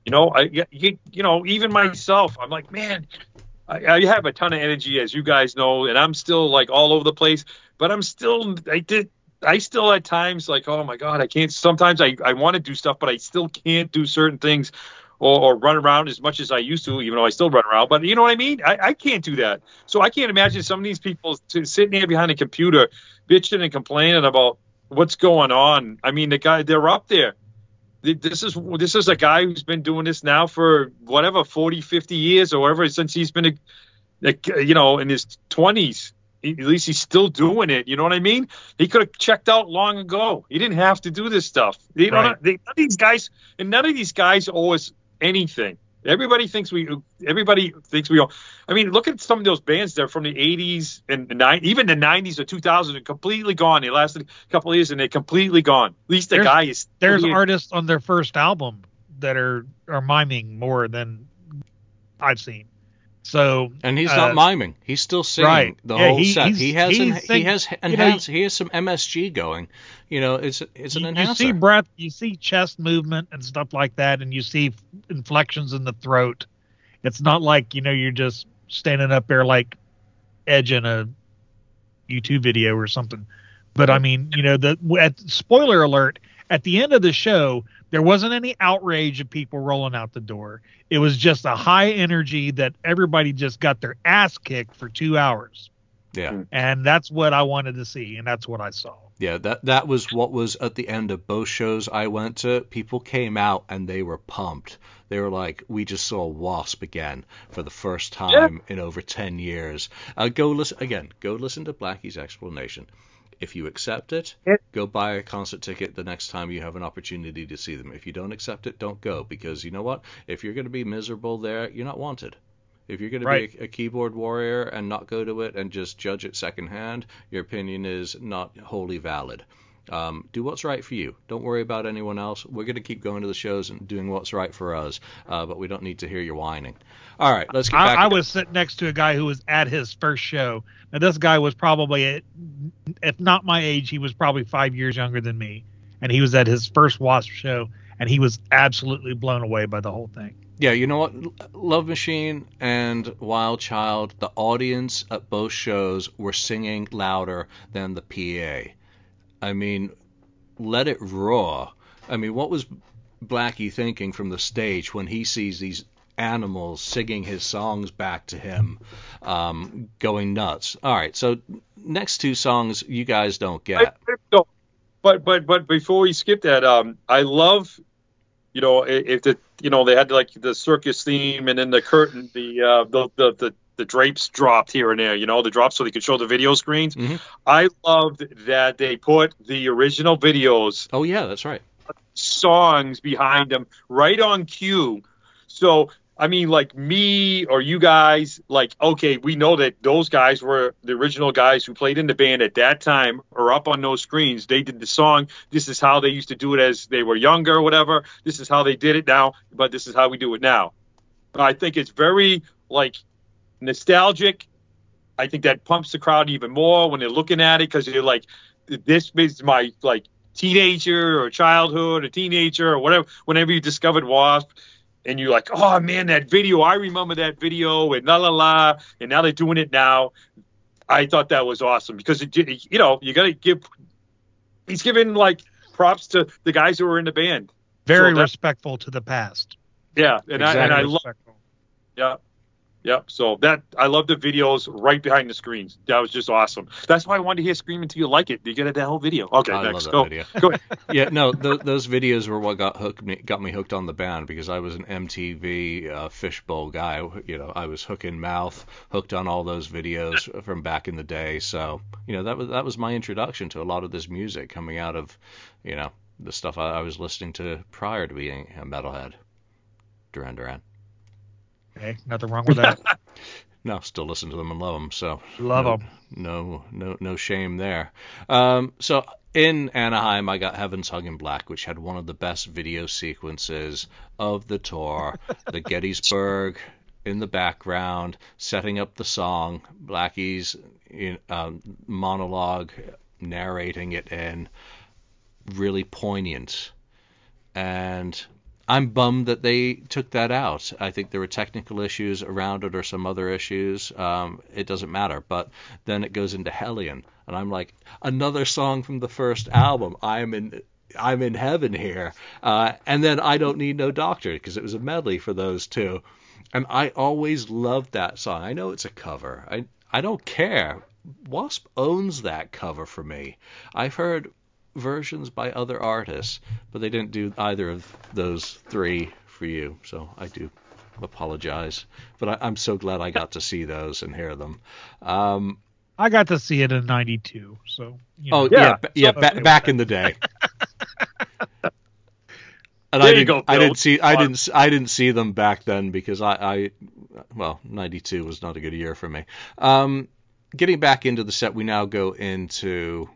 You know, I you, you know even myself, I'm like, man, I have a ton of energy, as you guys know, and I'm still like all over the place. But I'm still, I did, I still at times like, oh my god, I can't. Sometimes I I want to do stuff, but I still can't do certain things. Or, or run around as much as I used to, even though I still run around. But you know what I mean? I, I can't do that. So I can't imagine some of these people sitting there behind a computer, bitching and complaining about what's going on. I mean, the guy, they're up there. This is this is a guy who's been doing this now for whatever 40, 50 years or whatever since he's been, a, like, you know, in his 20s. He- At least he's still doing it. You know what I mean? He could have checked out long ago. He didn't have to do this stuff. You know, Right. they, none of these guys and none of these guys owe us anything. Everybody thinks we. Everybody thinks we owe. I mean, look at some of those bands that are from the 80s and the 90s, even the 90s or 2000s are completely gone. They lasted a couple of years and they're completely gone. At least the There's- guy is. there's here. artists on their first album that are are miming more than I've seen. So And he's uh, not miming; he's still singing right. the Yeah, whole he- set. He has he's en- he sing- has you know, enhanced. he has some MSG going. You know, it's it's an you, you see breath, you see chest movement and stuff like that, and you see inflections in the throat. It's not like you know you're just standing up there like Edge in a YouTube video or something. But I mean, you know, the at, spoiler alert at the end of the show, there wasn't any outrage of people rolling out the door. It was just a high energy that everybody just got their ass kicked for two hours. Yeah. And that's what I wanted to see, and that's what I saw. Yeah, that that was what was at the end of both shows I went to. People came out and they were pumped. They were like, "We just saw Wasp again for the first time in over ten years." Uh, go listen again. Go listen to Blackie's explanation. If you accept it, go buy a concert ticket the next time you have an opportunity to see them. If you don't accept it, don't go because you know what? If you're going to be miserable there, you're not wanted. If you're going to Right. be a, a keyboard warrior and not go to it and just judge it secondhand, your opinion is not wholly valid. Um, do what's right for you. Don't worry about anyone else. We're going to keep going to the shows and doing what's right for us, uh, but we don't need to hear your whining. All right, let's get back. I, I was sitting next to a guy who was at his first show. Now this guy was probably, if not my age, he was probably five years younger than me, and he was at his first Wasp show, and he was absolutely blown away by the whole thing. Yeah, you know what? Love Machine and Wild Child, the audience at both shows were singing louder than the PA. I mean, let it roar. I mean, what was Blackie thinking from the stage when he sees these animals singing his songs back to him, um, going nuts? All right, so next two songs you guys don't get. But but but before we skip that, um, I love, you know, if the you know they had like the circus theme and then the curtain, the uh, the, the the the drapes dropped here and there, you know, the drops so they could show the video screens. Mhm. I loved that they put the original videos Oh yeah, that's right. songs behind them right on cue. So I mean, like me or you guys, like okay, we know that those guys were the original guys who played in the band at that time, or up on those screens. They did the song. This is how they used to do it as they were younger, or whatever. This is how they did it now, but this is how we do it now. I think it's very like nostalgic. I think that pumps the crowd even more when they're looking at it because you're like, this is my like teenager or childhood or teenager or whatever. Whenever you discovered Wasp, and you're like, oh man, that video, I remember that video, and la la la, and now they're doing it now. I thought that was awesome because it, did- you know, you got to give. He's giving like props to the guys who were in the band. Very So that- respectful to the past. Yeah, and I and Exactly. I love. Yeah. Yep. So that I love the videos right behind the screens. That was just awesome. That's why I wanted to hear "Scream Until You Like It." You get that whole video. Okay, I next. Go. video. Go ahead. yeah, no, th- those videos were what got hooked me, got me hooked on the band because I was an MTV uh, fishbowl guy. You know, I was hook and mouth, hooked on all those videos from back in the day. So, you know, that was that was my introduction to a lot of this music coming out of, you know, the stuff I, I was listening to prior to being a metalhead. Duran Duran. Okay, nothing wrong with that. No, still listen to them and love them. So Love them. No, no, no shame there. Um, so in Anaheim, I got Heaven's Hung in Black, which had one of the best video sequences of the tour. the Gettysburg in the background, setting up the song. Blackie's in, um, monologue, narrating it in, really poignant. And I'm bummed that they took that out. I think there were technical issues around it or some other issues. Um, it doesn't matter. But then it goes into Hellion, and I'm like, another song from the first album. I'm in. I'm in heaven here, uh, and then I don't need no doctor because it was a medley for those two, and I always loved that song. I know it's a cover. I I don't care. Wasp owns that cover for me. I've heard versions by other artists, but they didn't do either of those three for you. So I do apologize. But I, I'm so glad I got to see those and hear them. Um, I got to see it in '92, so you know, oh Yeah, yeah, yeah, so- ba- back in the day. And There I you didn't, go, I didn't see, I didn't, s- I didn't see them back then because I, I, well, '92 was not a good year for me. Um, getting back into the set, we now go into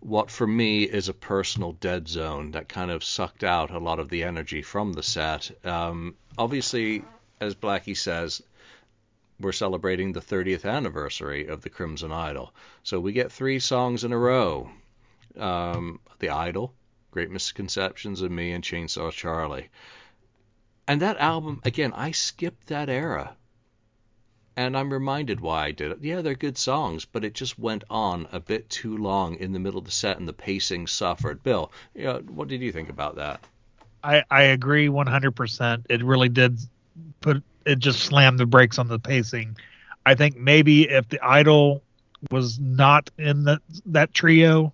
what for me is a personal dead zone that kind of sucked out a lot of the energy from the set. Um, obviously, as Blackie says, we're celebrating the 30th anniversary of the Crimson Idol. So we get three songs in a row. Um, the Idol, Great Misconceptions of Me, and Chainsaw Charlie. And that album, again, I skipped that era. And I'm reminded why I did it. Yeah, they're good songs, but it just went on a bit too long in the middle of the set, and the pacing suffered. Bill, you know, what did you think about that? I I agree 100%. It really did put it just slammed the brakes on the pacing. I think maybe if the idol was not in that that trio.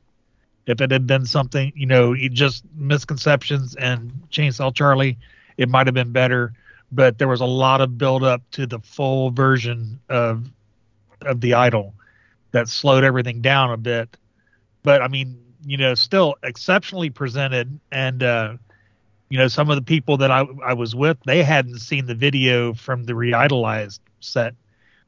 If it had been something, you know, just misconceptions and Chainsaw Charlie, it might have been better. But there was a lot of build up to the full version of of the idol that slowed everything down a bit. But I mean, you know, still exceptionally presented and uh you know, some of the people that I, I was with, they hadn't seen the video from the re-idolized set.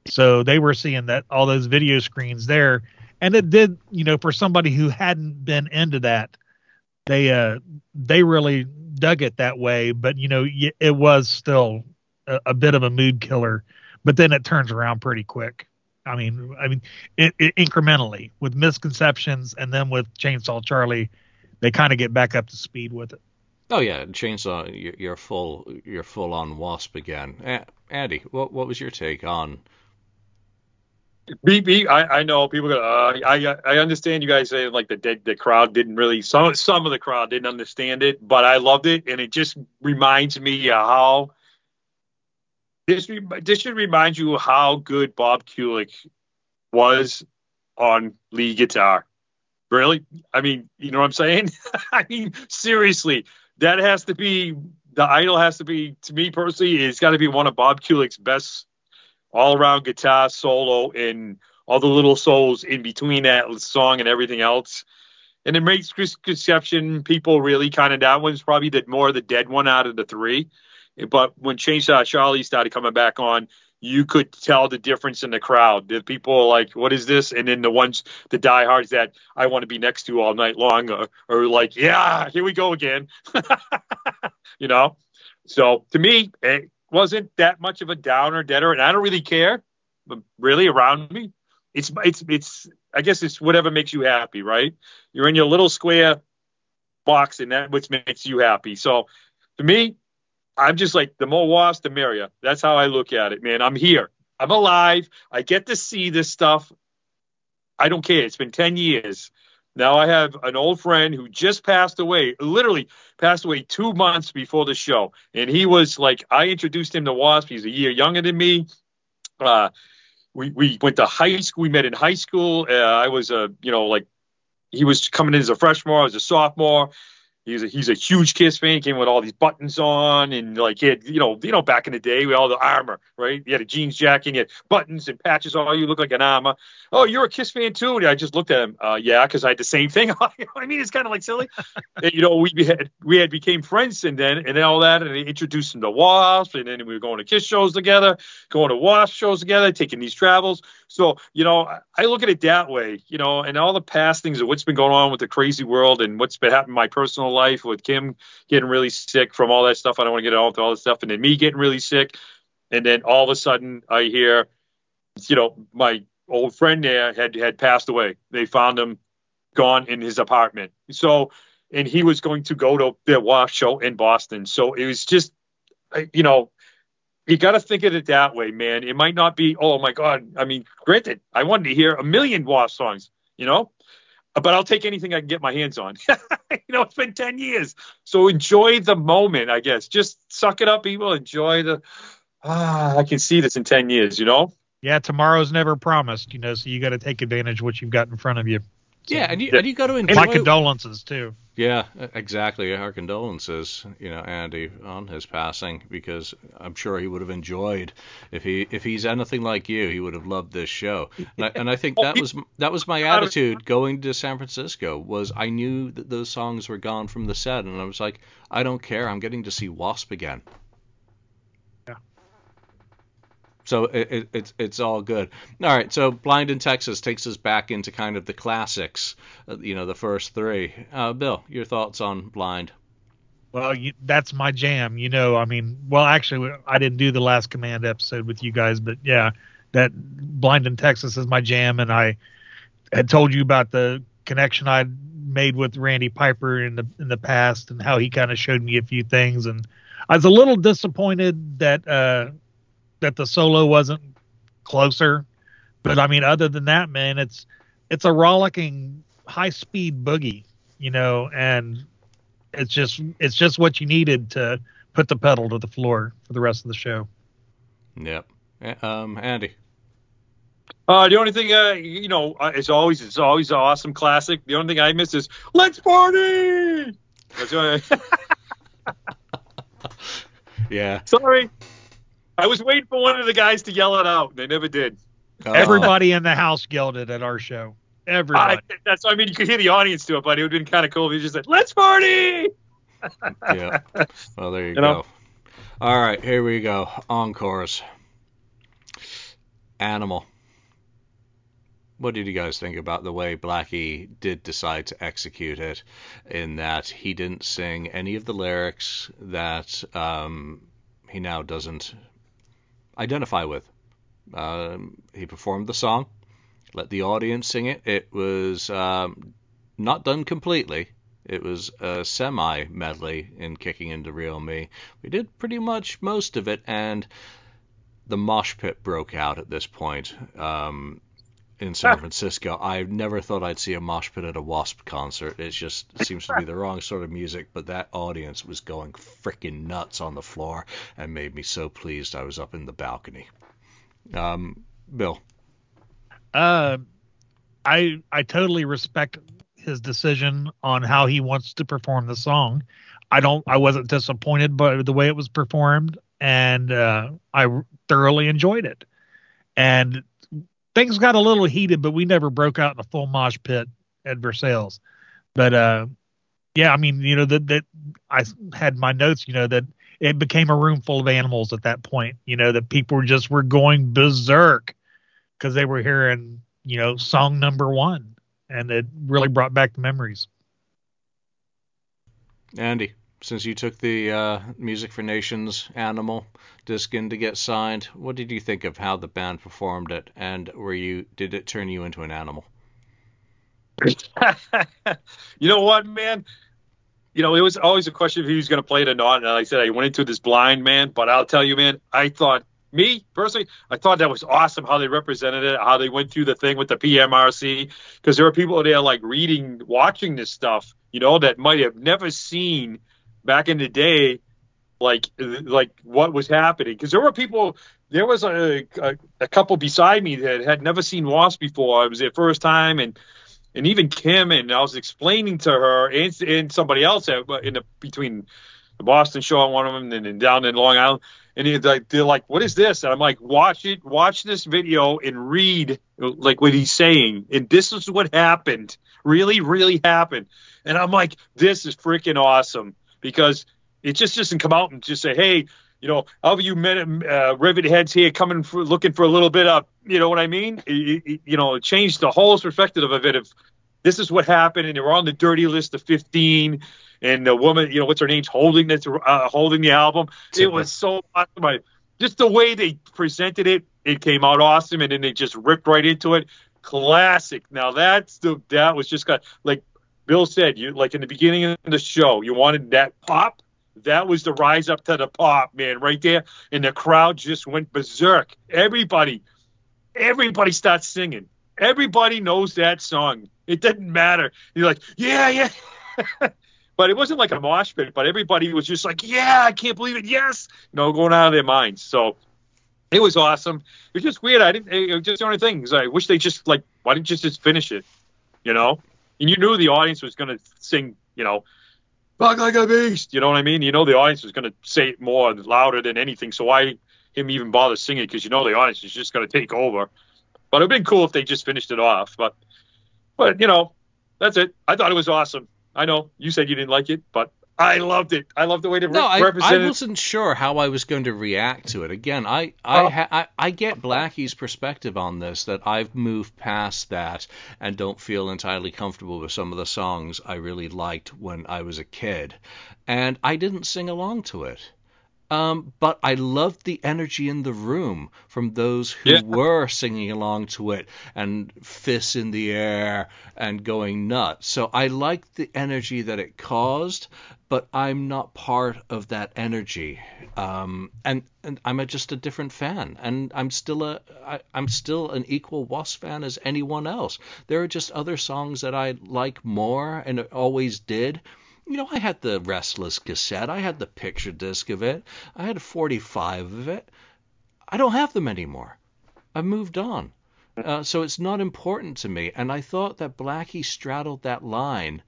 So they were seeing that all those video screens there. And it did, you know, for somebody who hadn't been into that, they uh they really dug it that way. But you know, it was still a, a bit of a mood killer. But then it turns around pretty quick. I mean, I mean, it, it incrementally with misconceptions, and then with Chainsaw Charlie, they kind of get back up to speed with it. Oh yeah, Chainsaw, you're full, you're full on Wasp again. Andy, what what was your take on? BB, I, I know people. Uh, I I understand you guys saying like the the, the crowd didn't really some some of the crowd didn't understand it, but I loved it, and it just reminds me how this this should remind you how good Bob Kulick was on lead guitar. Really? I mean, you know what I'm saying? I mean, seriously, that has to be the idol has to be to me personally. It's got to be one of Bob Kulick's best all around guitar solo and all the little solos in between that song and everything else. And it makes Conception people really kind of that one's probably the more the dead one out of the three. But when Chainsaw Charlie started coming back on, you could tell the difference in the crowd. The people are like, "What is this?" And then the ones, the diehards that I want to be next to all night long, are, are like, "Yeah, here we go again." you know. So to me, it wasn't that much of a downer, deader, and I don't really care. But really, around me, it's it's it's. I guess it's whatever makes you happy, right? You're in your little square box, and that which makes you happy. So to me, I'm just like the more wasps, the merrier. That's how I look at it, man. I'm here. I'm alive. I get to see this stuff. I don't care. It's been 10 years. Now I have an old friend who just passed away, literally passed away two months before the show. And he was like, I introduced him to Wasp. He's a year younger than me. Uh, we, we went to high school. We met in high school. Uh, I was a, you know, like he was coming in as a freshman. I was a sophomore. He's a, he's a huge Kiss fan. Came with all these buttons on, and like he had, you know, you know, back in the day, we all the armor, right? He had a jeans jacket, he had buttons and patches. Oh, you look like an armor. Oh, you're a Kiss fan too? And I just looked at him. Uh, yeah, because I had the same thing. I mean, it's kind of like silly. and, you know, we had we had became friends, and then and then all that, and they introduced him to Wasp, and then we were going to Kiss shows together, going to Wasp shows together, taking these travels. So, you know, I look at it that way, you know, and all the past things of what's been going on with the crazy world and what's been happening in my personal life with Kim getting really sick from all that stuff. I don't want to get into all this stuff. And then me getting really sick. And then all of a sudden I hear, you know, my old friend there had, had passed away. They found him gone in his apartment. So, and he was going to go to the Wasp show in Boston. So it was just, you know, you got to think of it that way, man. It might not be, oh my God. I mean, granted, I wanted to hear a million Wasp songs, you know, but I'll take anything I can get my hands on. you know, it's been 10 years. So enjoy the moment, I guess. Just suck it up, people. Enjoy the, ah, I can see this in 10 years, you know? Yeah, tomorrow's never promised, you know, so you got to take advantage of what you've got in front of you. So, yeah, and you, and you got to enjoy. My condolences, too. Yeah, exactly. Our condolences, you know, Andy on his passing because I'm sure he would have enjoyed if he if he's anything like you, he would have loved this show. And I, and I think that was that was my attitude going to San Francisco was I knew that those songs were gone from the set and I was like, I don't care. I'm getting to see Wasp again. So it, it, it's it's all good. All right. So Blind in Texas takes us back into kind of the classics, uh, you know, the first three. Uh, Bill, your thoughts on Blind? Well, you, that's my jam. You know, I mean, well, actually, I didn't do the last Command episode with you guys, but yeah, that Blind in Texas is my jam, and I had told you about the connection I'd made with Randy Piper in the in the past and how he kind of showed me a few things, and I was a little disappointed that. uh that the solo wasn't closer. But I mean, other than that, man, it's it's a rollicking high speed boogie, you know, and it's just it's just what you needed to put the pedal to the floor for the rest of the show. Yep. Um, Andy. Uh, the only thing, uh, you know, uh, it's always it's always an awesome classic. The only thing I miss is "Let's Party." That's what I, Yeah. sorry, I was waiting for one of the guys to yell it out. They never did. Uh, Everybody in the house yelled it at our show. Everybody. I, that's I mean, you could hear the audience do it, but it would have been kind of cool if you just said, "Let's party." yeah. Well, there you, You go. know? All right, here we go. Encores. Animal. What did you guys think about the way Blackie did decide to execute it? In that he didn't sing any of the lyrics that um, he now doesn't identify with. Um, he performed the song, let the audience sing it. It was um, not done completely. It was a semi medley in Kicking Into Real Me. We did pretty much most of it, and the mosh pit broke out at this point um, in San Francisco. I never thought I'd see a mosh pit at a Wasp concert. It just seems to be the wrong sort of music, but that audience was going freaking nuts on the floor and made me so pleased I was up in the balcony. Um, Bill. Uh, I I totally respect his decision on how he wants to perform the song. I don't. I wasn't disappointed by the way it was performed, and uh, I thoroughly enjoyed it. And things got a little heated, but we never broke out in a full mosh pit at Versailles. But uh, yeah, I mean, you know that that I had my notes. You know that it became a room full of animals at that point. You know that people just were going berserk because they were hearing you know song number one, and it really brought back the memories. Andy, since you took the uh, Music for Nations Animal disc in to get signed, what did you think of how the band performed it, and were you did it turn you into an animal? you know what, man? You know, it was always a question he was going to play it or not. And like I said, I went into this blind, man. But I'll tell you, man, I thought, me personally, I thought that was awesome how they represented it, how they went through the thing with the PMRC. Because there were people there like reading, watching this stuff, you know, that might have never seen back in the day, like like what was happening. Because there were people, there was a, a, a couple beside me that had never seen Wasp before. It was their first time, and and even Kim, and I was explaining to her and, and somebody else in the between the Boston show on one of them, and, and down in Long Island, and they're like, "What is this?" And I'm like, "Watch it, watch this video and read like what he's saying, and this is what happened, really, really happened." And I'm like, "This is freaking awesome," because it just doesn't come out and just say, "Hey." You know, all of you men, uh, rivet heads here coming for looking for a little bit of, you know what I mean? It, it, you know, it changed the whole perspective of it. If this is what happened, and they're on the dirty list of 15, and the woman, you know, what's her name's holding this, uh, holding the album. It was so awesome. I, just the way they presented it, it came out awesome, and then they just ripped right into it. Classic. Now that's the that was just got like Bill said, you like in the beginning of the show, you wanted that pop. That was the rise up to the pop, man, right there, and the crowd just went berserk. Everybody, everybody starts singing. Everybody knows that song. It doesn't matter. You're like, yeah, yeah. but it wasn't like a mosh pit. But everybody was just like, yeah, I can't believe it. Yes, you know, going out of their minds. So it was awesome. It was just weird. I didn't. It was just the only thing I wish they just like, why didn't you just finish it? You know, and you knew the audience was gonna sing. You know, Rock like a beast. You know what I mean? You know the audience was gonna say it more louder than anything. So why him even bother singing? Because you know the audience is just gonna take over. But it'd been cool if they just finished it off. But but you know, that's it. I thought it was awesome. I know you said you didn't like it, but I loved it. I loved the way they No, re- I. I wasn't sure how I was going to react to it. Again, I I, Oh. ha, I I get Blackie's perspective on this that I've moved past that and don't feel entirely comfortable with some of the songs I really liked when I was a kid, and I didn't sing along to it. Um, but I loved the energy in the room from those who Yeah. were singing along to it and fists in the air and going nuts. So I liked the energy that it caused, but I'm not part of that energy. Um, and, and I'm a, just a different fan, and I'm still a I, I'm still an equal Wasp fan as anyone else. There are just other songs that I like more and always did. You know, I had the Restless cassette. I had the picture disc of it. I had a 45 of it. I don't have them anymore. I've moved on. Uh, so it's not important to me. And I thought that Blackie straddled that line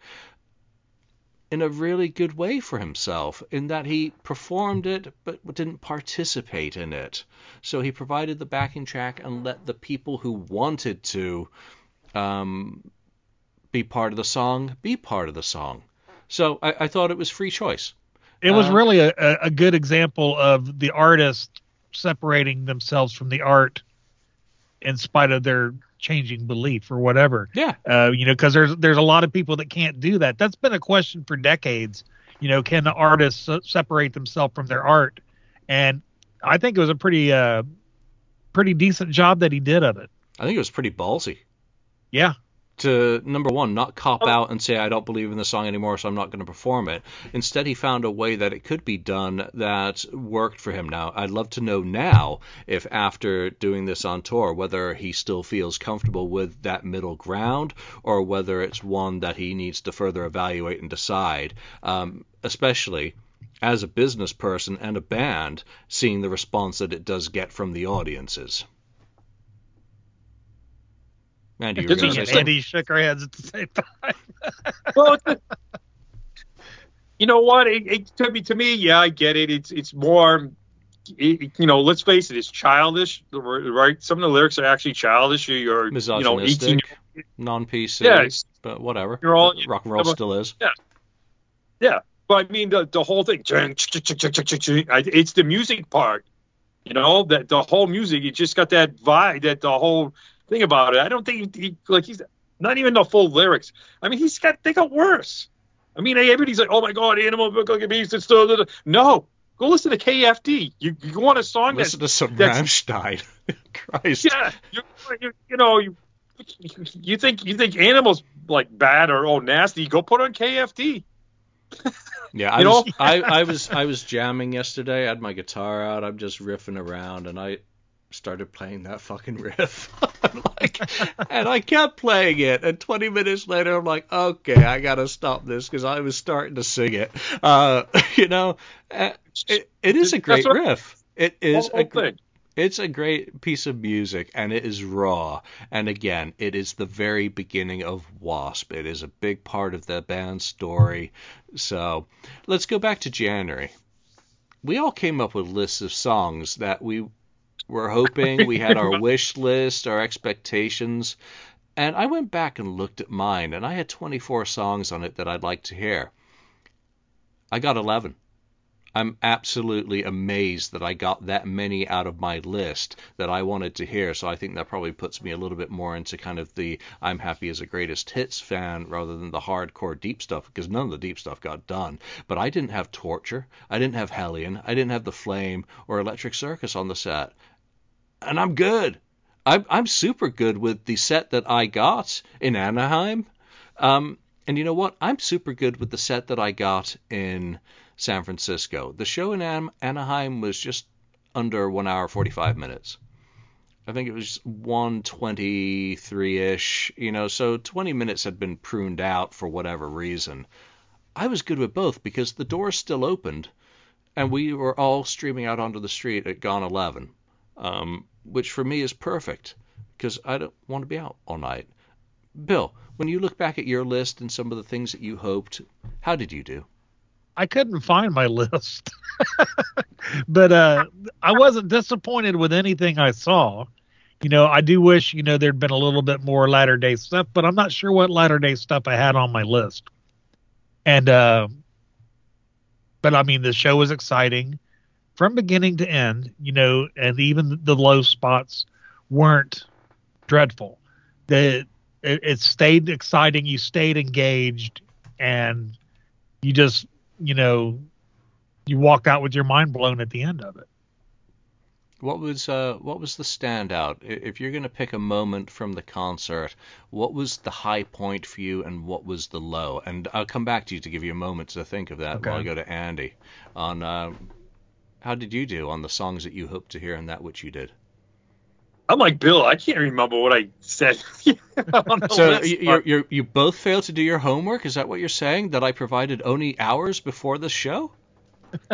in a really good way for himself, in that he performed it but didn't participate in it. So he provided the backing track and let the people who wanted to um, be part of the song be part of the song. So I, I thought it was free choice. It was Uh, really a, a good example of the artist separating themselves from the art in spite of their changing belief or whatever. Yeah. Uh, you know, because there's there's a lot of people that can't do that. That's been a question for decades. You know, can the artists separate themselves from their art? And I think it was a pretty uh pretty decent job that he did of it. I think it was pretty ballsy. Yeah. To number one not cop out and say I don't believe in the song anymore, so I'm not going to perform it. Instead, he found a way that it could be done that worked for him. Now, I'd love to know now if after doing this on tour, whether he still feels comfortable with that middle ground or whether it's one that he needs to further evaluate and decide. Um, especially as a business person and a band, seeing the response that it does get from the audiences. Andy, you were gonna say and something? Andy shook our heads at the same time. well, it's you know what? It, it to me, to me, yeah, I get it. It's it's more, it, you know, let's face it, it's childish, right? Some of the lyrics are actually childish. You're, you know, 18. non-PC, Yeah, but whatever. You're all- rock and roll but- still is. Yeah, yeah. But I mean, the the whole thing, it's the music part. You know, that the whole music, it just got that vibe, that the whole thing about it. I don't think he, like he's not even the full lyrics. I mean, he's got they got worse. I mean, everybody's like, oh my god, animal look like a beast and stuff. No, go listen to KFD. You you want a song that's Listen to some Rammstein. Christ. yeah, you, you, you know, you you think you think animals like bad or oh nasty? Go put on KFD. Yeah, I was? I, I was I was jamming yesterday. I had my guitar out. I'm just riffing around, and I started playing that fucking riff. Like, and I kept playing it. And 20 minutes later, I'm like, okay, I gotta stop this because I was starting to sing it. Uh, you know, uh, it, it is a great what- riff. It is Whole a gr- thing. It's a great piece of music and it is raw. And again, it is the very beginning of Wasp. It is a big part of the band's story. So let's go back to January. We all came up with lists of songs that we were hoping. We had our wish list, our expectations. And I went back and looked at mine, and I had 24 songs on it that I'd like to hear. I got 11. I'm absolutely amazed that I got that many out of my list that I wanted to hear. So I think that probably puts me a little bit more into kind of the I'm happy as a greatest hits fan rather than the hardcore deep stuff because none of the deep stuff got done. But I didn't have Torture, I didn't have Hellion, I didn't have The Flame or Electric Circus on the set. And I'm good. I'm, I'm super good with the set that I got in Anaheim. Um, and you know what? I'm super good with the set that I got in San Francisco. The show in An- Anaheim was just under one hour forty five minutes. I think it was 123 ish, you know, so 20 minutes had been pruned out for whatever reason. I was good with both because the doors still opened and we were all streaming out onto the street at Gone 11, um, which for me is perfect because I don't want to be out all night. Bill, when you look back at your list and some of the things that you hoped, how did you do? I couldn't find my list. but uh I wasn't disappointed with anything I saw. You know, I do wish, you know, there'd been a little bit more latter day stuff, but I'm not sure what latter day stuff I had on my list. And uh but I mean the show was exciting from beginning to end, you know, and even the low spots weren't dreadful. The it, it stayed exciting, you stayed engaged and you just you know, you walked out with your mind blown at the end of it. What was uh, what was the standout? If you're going to pick a moment from the concert, what was the high point for you, and what was the low? And I'll come back to you to give you a moment to think of that while I go to Andy. On uh, how did you do on the songs that you hoped to hear and that which you did? I'm like Bill. I can't remember what I said. on the So list, you you're, you're, you both failed to do your homework. Is that what you're saying? That I provided only hours before the show?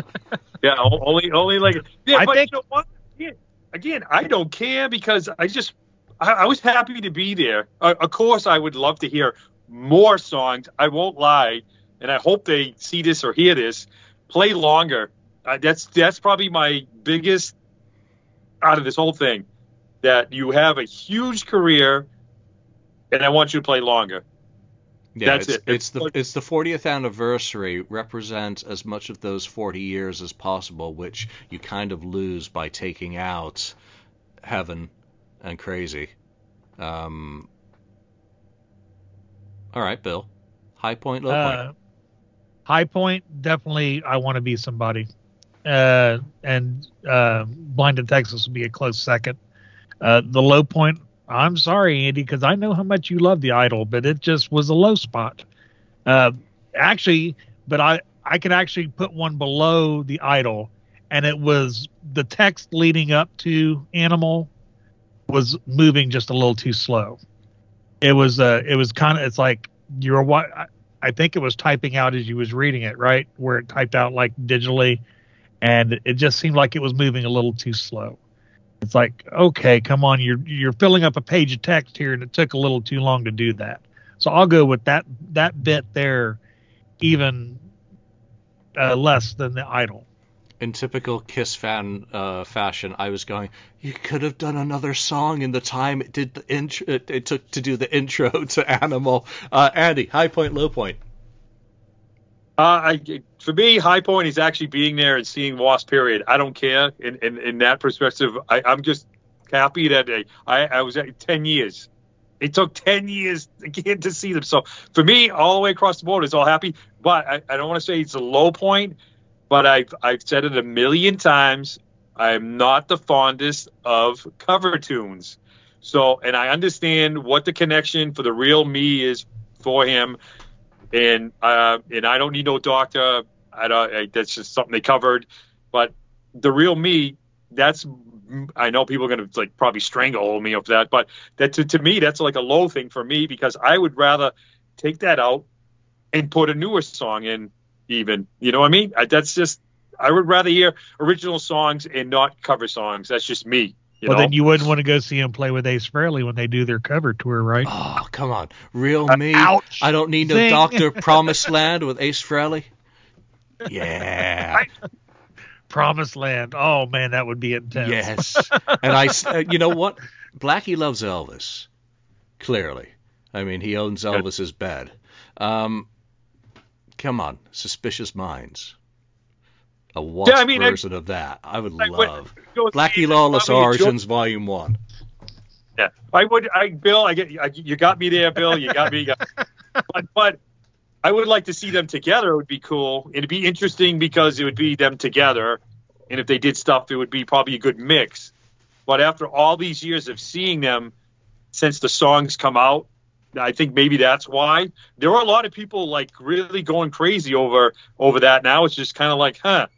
Yeah, only only like yeah. I but think- you know what? Again, again, I don't care because I just I, I was happy to be there. Uh, of course, I would love to hear more songs. I won't lie, and I hope they see this or hear this. Play longer. Uh, that's that's probably my biggest out of this whole thing. That you have a huge career, and I want you to play longer. Yeah, That's it's, it. It's the It's- it's the 40th anniversary represents as much of those 40 years as possible, which you kind of lose by taking out Heaven and Crazy. Um, all right, Bill. High point, low point. Uh, high point, definitely. I want to be somebody, uh, and uh, Blind in Texas would be a close second. Uh, the low point, I'm sorry, Andy, because I know how much you love the Idol, but it just was a low spot. Uh, actually, but I I could actually put one below the Idol, and it was the text leading up to Animal was moving just a little too slow. It was uh it was kind of it's like you're what I think it was typing out as you was reading it, right? Where it typed out like digitally, and it just seemed like it was moving a little too slow. It's like, okay, come on, you're you're filling up a page of text here, and it took a little too long to do that. So I'll go with that that bit there, even uh, less than the idol. In typical Kiss fan uh, fashion, I was going, you could have done another song in the time it did the intro, it, it took to do the intro to Animal. Uh, Andy, high point, low point. Uh, I, for me, high point is actually being there and seeing Wasp. Period. I don't care. In in, in that perspective, I, I'm just happy that I, I I was at ten years. It took ten years get to see them. So for me, all the way across the board, it's all happy. But I, I don't want to say it's a low point. But I've I've said it a million times. I'm not the fondest of cover tunes. So, and I understand what the connection for the real me is for him and uh, and I don't need no doctor. I don't. I, that's just something they covered. But the real me, that's I know people are gonna like probably strangle me of that, but that to, to me that's like a low thing for me because I would rather take that out and put a newer song in. Even you know what I mean? I, that's just I would rather hear original songs and not cover songs. That's just me. You well, know? then you wouldn't want to go see them play with Ace Frehley when they do their cover tour, right? Oh, come on. Real uh, me. ouch. I don't need no Doctor Promised Land with Ace Frehley. Yeah. Promised Land. Oh man, that would be intense. yes. And I, uh, you know what? Blackie loves Elvis. Clearly. I mean, he owns Elvis's bed. Um, come on. Suspicious Minds. A wasp I mean, I- version of that. I would I love. see Blackie Lawless Origins Volume 1. Yeah, I would. I Bill, I get I, you got me there, Bill. You got me. You got- but but I would like to see them together. It would be cool. It'd be interesting because it would be them together, and if they did stuff, it would be probably a good mix. But after all these years of seeing them since the songs come out, I think maybe that's why there are a lot of people like really going crazy over over that. Now it's just kind of like, huh.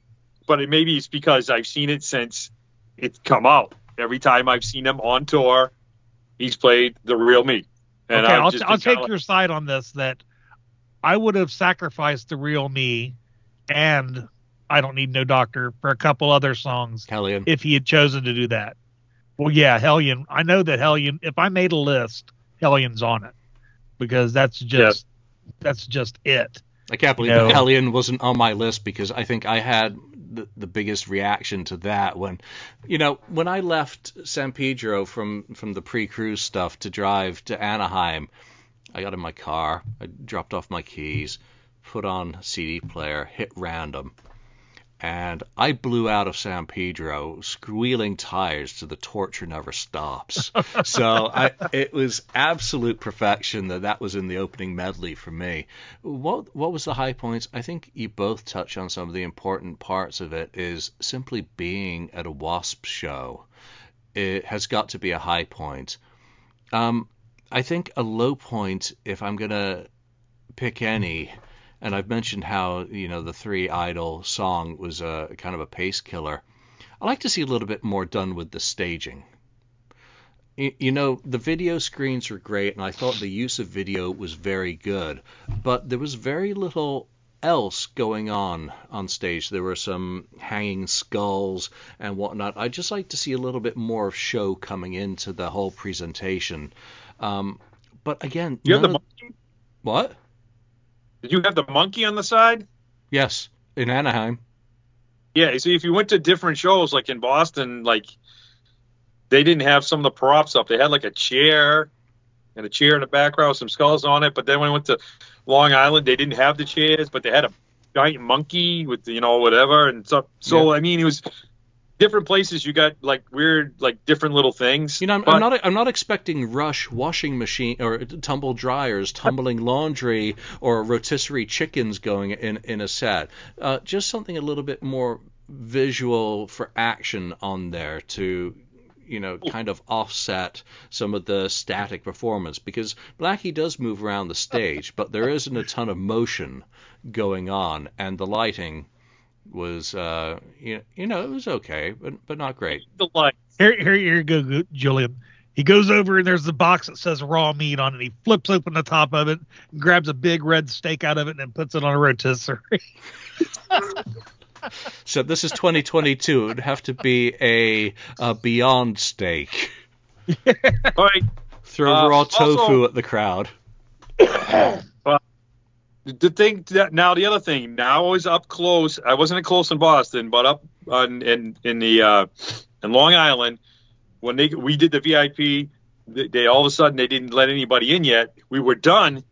But it, maybe it's because I've seen it since it's come out. Every time I've seen him on tour, he's played the real me. And okay, I'll, just I'll take like- your side on this. That I would have sacrificed the real me and I don't need no doctor for a couple other songs Hellion. if he had chosen to do that. Well, yeah, Hellion. I know that Hellion. If I made a list, Hellion's on it because that's just that's just it. I can't believe No. that Hellion wasn't on my list because I think I had the, the biggest reaction to that when, you know, when I left San Pedro from from the pre-cruise stuff to drive to Anaheim, I got in my car, I dropped off my keys, put on CD player, hit random, and I blew out of San Pedro, squealing tires to the torture never stops. so I, it was absolute perfection that that was in the opening medley for me. What what was the high points? I think you both touch on some of the important parts of it. Is simply being at a Wasp show. It has got to be a high point. Um, I think a low point, if I'm gonna pick any, and I've mentioned how you know the Three Idol song was a kind of a pace killer. I like to see a little bit more done with the staging. You know, the video screens were great, and I thought the use of video was very good, but there was very little else going on on stage. There were some hanging skulls and whatnot. I'd just like to see a little bit more of show coming into the whole presentation. Um, but again, You have the monkey? what? Did you have the monkey on the side? Yes, in Anaheim. Yeah. See, if you went to different shows, like in Boston, like they didn't have some of the props up. They had like a chair and a chair in the background with some skulls on it. But then when we went to Long Island, they didn't have the chairs, but they had a giant monkey with you know whatever. And so, so I mean, it was different places. You got like weird, like different little things. You know, I'm, But- I'm not I'm not expecting Rush washing machine or tumble dryers, tumbling laundry, or rotisserie chickens going in in a set. Uh, just something a little bit more visual for action on there to you know kind of offset some of the static performance because Blackie does move around the stage, but there isn't a ton of motion going on, and the lighting was uh you, you know it was okay but but not great the light. Here, here, here you go, go, Julian. He goes over and there's the box that says raw meat on it. He flips open the top of it, grabs a big red steak out of it, and then puts it on a rotisserie. So this is 2022. It would have to be a, a Beyond Steak. All right. Throw Uh, raw also- tofu at the crowd. the thing that now the other thing now I was up close. I wasn't close in Boston, but up on in in the uh, in Long Island when they we did the VIP. They, they all of a sudden they didn't let anybody in yet. We were done,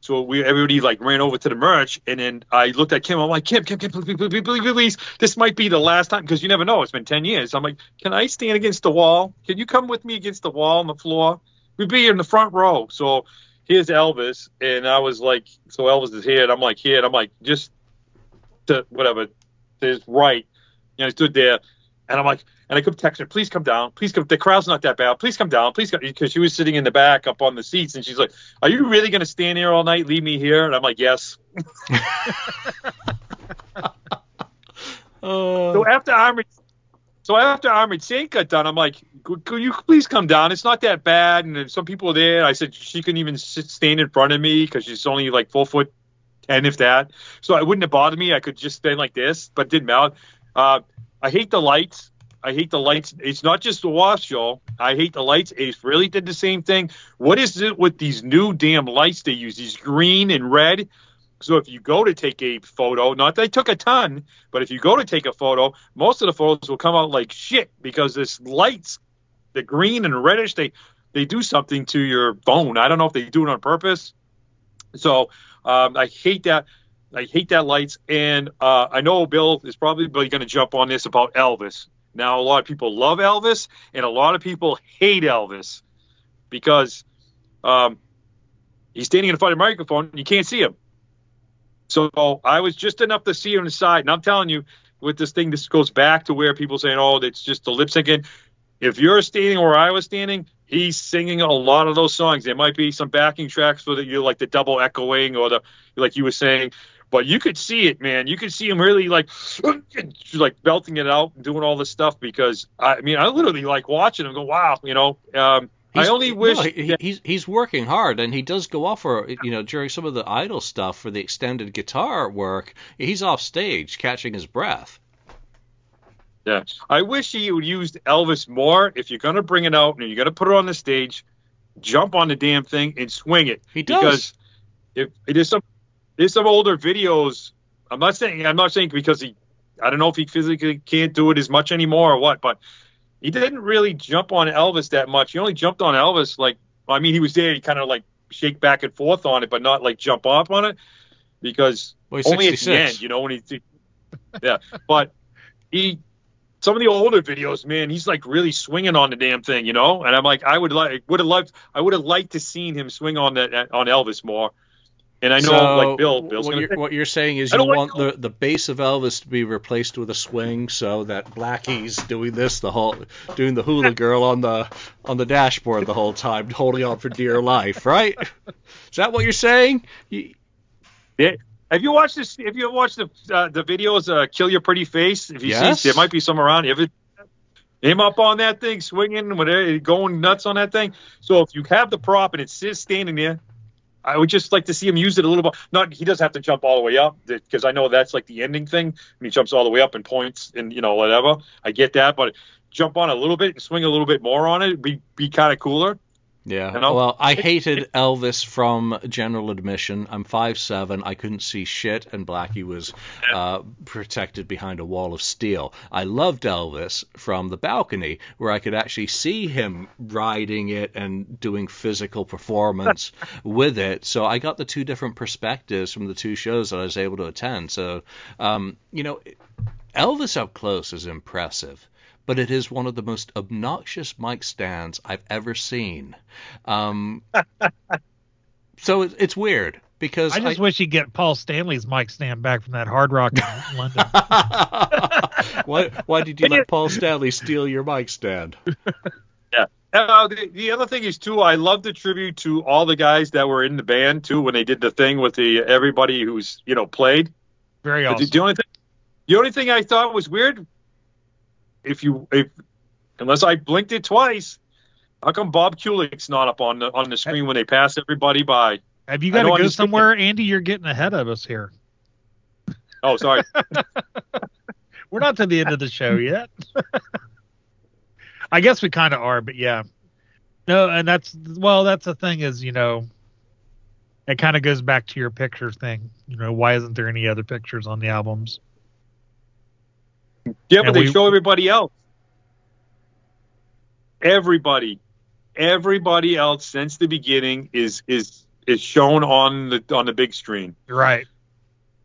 so we everybody like ran over to the merch, and then I looked at Kim. I'm like, Kim, Kim, Kim, please, please, please, please, this might be the last time because you never know. It's been ten years. I'm like, can I stand against the wall? Can you come with me against the wall on the floor? We'd be in the front row. So here's Elvis, and I was like, so Elvis is here, and I'm like here, and I'm like just to whatever, to his right, and I stood there, and I'm like, and I kept texting her, please come down, please come. The crowd's not that bad, please come down, please come, because she was sitting in the back up on the seats, and she's like, are you really gonna stand here all night, leave me here? And I'm like, yes. Uh, So after Armored, so after Armored Saint got done, I'm like, could, you please come down? It's not that bad. And some people there. I said she couldn't even sit, stand in front of me because she's only like four foot ten, if that. So it wouldn't have bothered me. I could just stand like this, but it didn't matter. Uh, I hate the lights. I hate the lights. It's not just the Wasp show. I hate the lights. Ace really did the same thing. What is it with these new damn lights they use? These green and red. So if you go to take a photo, not I took a ton, but if you go to take a photo, most of the photos will come out like shit because this lights, the green and reddish, they they do something to your phone. I don't know if they do it on purpose. So um, I hate that. I hate that lights. And uh, I know Bill is probably going to jump on this about Elvis. Now a lot of people love Elvis, and a lot of people hate Elvis because um, he's standing in front of a microphone and you can't see him. So I was just enough to see on the side. And I'm telling you, with this thing, this goes back to where people saying, oh, it's just the lip syncing. If you're standing where I was standing, he's singing a lot of those songs. There might be some backing tracks for the you like the double echoing or the like you were saying, but you could see it, man. You could see him really like like belting it out and doing all this stuff because I, I mean I literally like watching him go, wow, you know. Um, I only wish no, he, he's he's working hard, and he does go off for you know during some of the idol stuff for the extended guitar work. He's off stage catching his breath. Yeah, I wish he would use Elvis more. If you're gonna bring it out and you're gonna put it on the stage, jump on the damn thing and swing it. He does. Because if there's some there's some older videos. I'm not saying I'm not saying because he I don't know if he physically can't do it as much anymore or what, but he didn't really jump on Elvis that much. He only jumped on Elvis like I mean he was there. He kind of like shake back and forth on it, but not like jump off on it because Well, only at the end, you know, when he, yeah. But he, some of the older videos, man, he's like really swinging on the damn thing, you know. And I'm like, I would like, would have loved, I would have liked to seen him swing on that on Elvis more. And I know, so like Bill, Bill's what, gonna you're, what you're saying is you don't like want the, the bass of Elvis to be replaced with a swing, so that Blackie's doing this the whole doing the hula girl on the on the dashboard the whole time, holding on for dear life, right? Is that what you're saying? You, Yeah. Have you watched this? If you watched the uh, the videos, uh, "Kill Your Pretty Face," if you Yes. see, there might be some around. If it, him up on that thing, swinging, whatever, going nuts on that thing. So if you have the prop and it's just standing there, I would just like to see him use it a little bit. Not he doesn't have to jump all the way up because I know that's like the ending thing. When he jumps all the way up and points and you know whatever. I get that, but jump on a little bit and swing a little bit more on it. Be be kind of cooler. Yeah. You know? Well, I hated Elvis from general admission. I'm five seven. I couldn't see shit, and Blackie was uh, protected behind a wall of steel. I loved Elvis from the balcony, where I could actually see him riding it and doing physical performance with it. So I got the two different perspectives from the two shows that I was able to attend. So, um, you know, Elvis up close is impressive but it is one of the most obnoxious mic stands I've ever seen. Um, so it, it's weird because I just wish you'd get Paul Stanley's mic stand back from that Hard Rock in London. why why did you let Paul Stanley steal your mic stand? Yeah. Uh, the, the other thing is too, I love the tribute to all the guys that were in the band too when they did the thing with the everybody who's you know played. Very The- awesome. The only thing, the only thing I thought was weird, if you if unless I blinked it twice, how come Bob Kulick's not up on the on the screen when they pass everybody by? Have you got to go thinking- somewhere, Andy? You're getting ahead of us here. Oh, sorry. We're not to the end of the show yet. I guess we kind of are, but yeah. No, and that's well, that's the thing is, you know, it kind of goes back to your picture thing. You know, why isn't there any other pictures on the albums? Yeah, but they we- show everybody else. Everybody, everybody else since the beginning is is is shown on the on the big screen, Right.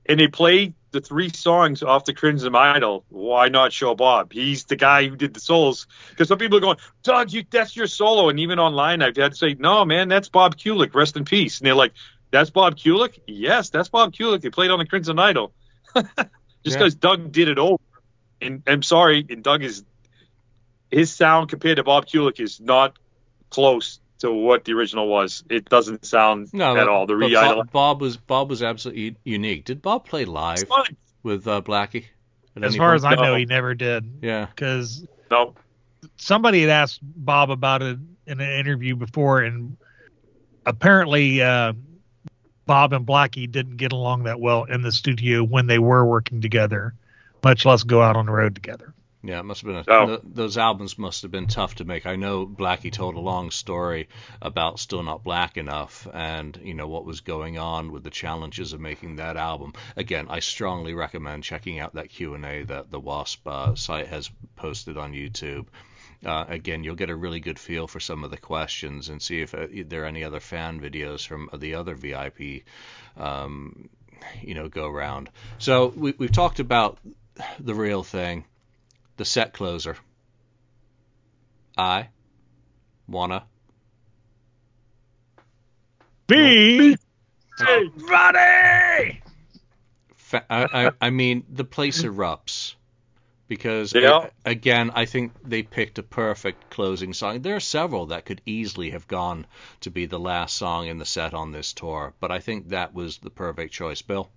and they play the three songs off the Crimson Idol. Why not show Bob? He's the guy who did the solos. Because some people are going, Doug, you that's your solo, and even online I've had to say, no, man, that's Bob Kulick. Rest in peace. And they're like, that's Bob Kulick. Yes, that's Bob Kulick. They played on the Crimson Idol. Just Yeah. because Doug did it over. And I'm sorry, and Doug is his sound compared to Bob Kulick is not close to what the original was. It doesn't sound No, at but- all. The but re-idol. Bob, Bob was Bob was absolutely unique. Did Bob play live with uh, Blackie? As far point? as I know, he never did yeah. because No. somebody had asked Bob about it in an interview before, and apparently uh, Bob and Blackie didn't get along that well in the studio when they were working together, much less go out on the road together. Yeah, it must have been. A, Oh. th- those albums must have been tough to make. I know Blackie told a long story about still not black enough, and you know what was going on with the challenges of making that album. Again, I strongly recommend checking out that Q and A that the Wasp uh, site has posted on YouTube. Uh, again, you'll get a really good feel for some of the questions and see if uh, there are any other fan videos from the other VIP, um, you know, go round. So we, we've talked about the real thing the set closer. I wanna be. Roddy. I, I, I mean the place erupts because Yeah. again I think they picked a perfect closing song. There are several that could easily have gone to be the last song in the set on this tour, but I think that was the perfect choice. Bill.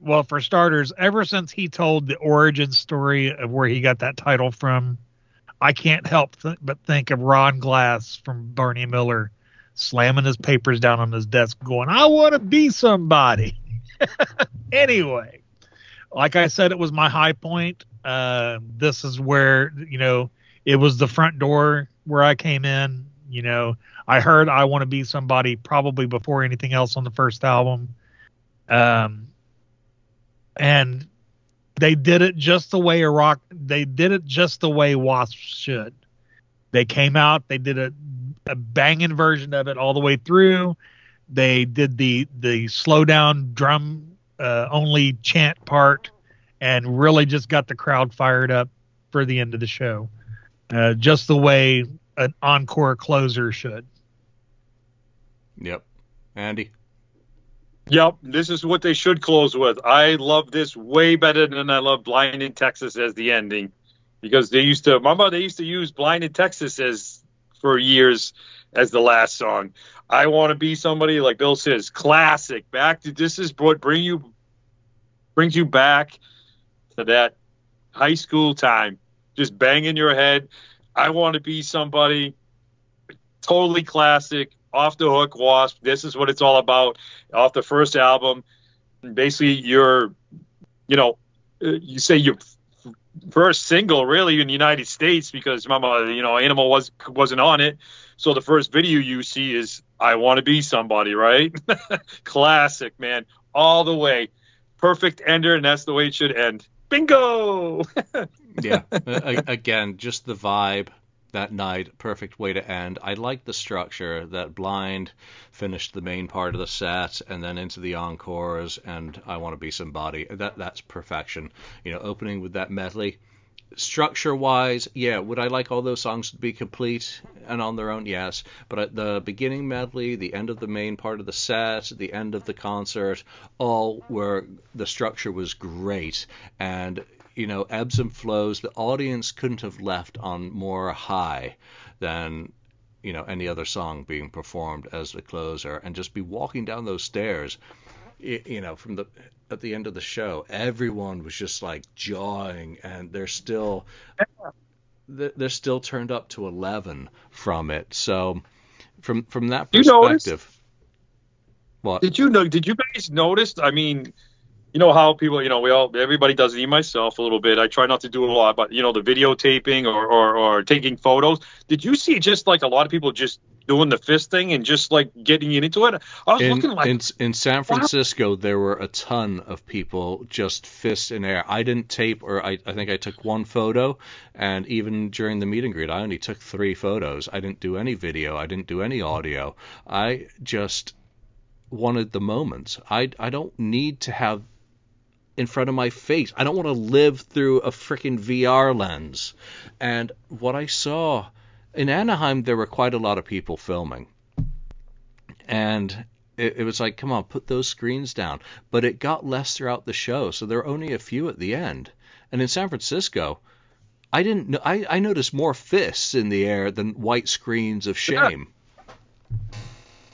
Well, for starters, ever since he told the origin story of where he got that title from, I can't help th- but think of Ron Glass from Barney Miller slamming his papers down on his desk, going, I want to be somebody. anyway, like I said, it was my high point. Uh, this is where, you know, it was the front door where I came in. You know, I heard I want to be somebody probably before anything else on the first album. Um, and they did it just the way a rock they did it just the way wasps should they came out they did a, a banging version of it all the way through they did the the slow down drum uh, only chant part and really just got the crowd fired up for the end of the show uh, just the way an encore closer should Yep. Andy. Yep, this is what they should close with. I love this way better than I love Blind in Texas as the ending, because they used to remember they used to use Blind in Texas as for years as the last song. I want to be somebody like Bill says, classic. Back to this is what bring you brings you back to that high school time, just banging your head. I want to be somebody. Totally classic. Off the Hook Wasp. This is what it's all about. Off the first album, basically you're, you know, you say your first single really in the United States because remember, you know, Animal was wasn't on it. So the first video you see is I Want to Be Somebody, right? Classic, man, all the way. Perfect ender, and that's the way it should end. Bingo! yeah. Again, just the vibe that night, perfect way to end. I like the structure that Blind finished the main part of the set and then into the encores and I Want to Be Somebody. That that's perfection. You know, opening with that medley structure wise, yeah, would I like all those songs to be complete and on their own? Yes. But at the beginning medley, the end of the main part of the set, the end of the concert, all were the structure was great. And, you know, ebbs and flows, the audience couldn't have left on more high than you know any other song being performed as the closer and just be walking down those stairs you know from the at the end of the show, everyone was just like jawing, and they're still they're still turned up to eleven from it. So from from that perspective, what did you know? Did you guys notice? I mean, you know how people, you know, we all everybody does it. Myself a little bit. I try not to do it a lot, but you know, the videotaping or, or or taking photos. Did you see just like a lot of people just doing the fist thing and just like getting into it. I was in, looking like in, in San Francisco, wow. there were a ton of people just fist in air. I didn't tape, or I, I think I took one photo, and even during the meet and greet, I only took three photos. I didn't do any video. I didn't do any audio. I just wanted the moments. I I don't need to have in front of my face. I don't want to live through a freaking VR lens. And what I saw in Anaheim, there were quite a lot of people filming, and it, it, was like, come on, put those screens down. But it got less throughout the show, so there were only a few at the end. And in San Francisco, I didn't. Know, I I noticed more fists in the air than white screens of shame.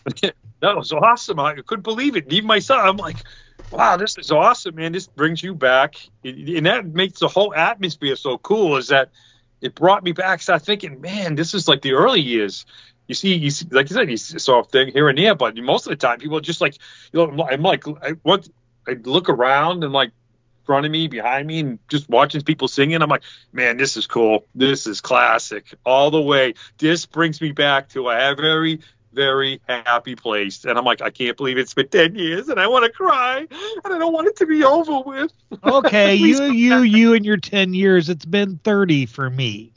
that was awesome. I couldn't believe it. Even myself, I'm like, wow, this is awesome, man. This brings you back, and that makes the whole atmosphere so cool. Is that it brought me back. Start thinking, man, this is like the early years. You see, you see, like you said, you saw a thing here and there, but most of the time, people just like, you know, I'm like, I want, I look around and like, front of me, behind me, and just watching people singing. I'm like, man, this is cool. This is classic all the way. This brings me back to a very very happy place. And I'm like, I can't believe it's been 10 years and I want to cry and I don't want it to be over with. Okay, you, you, you, and your 10 years. It's been 30 for me.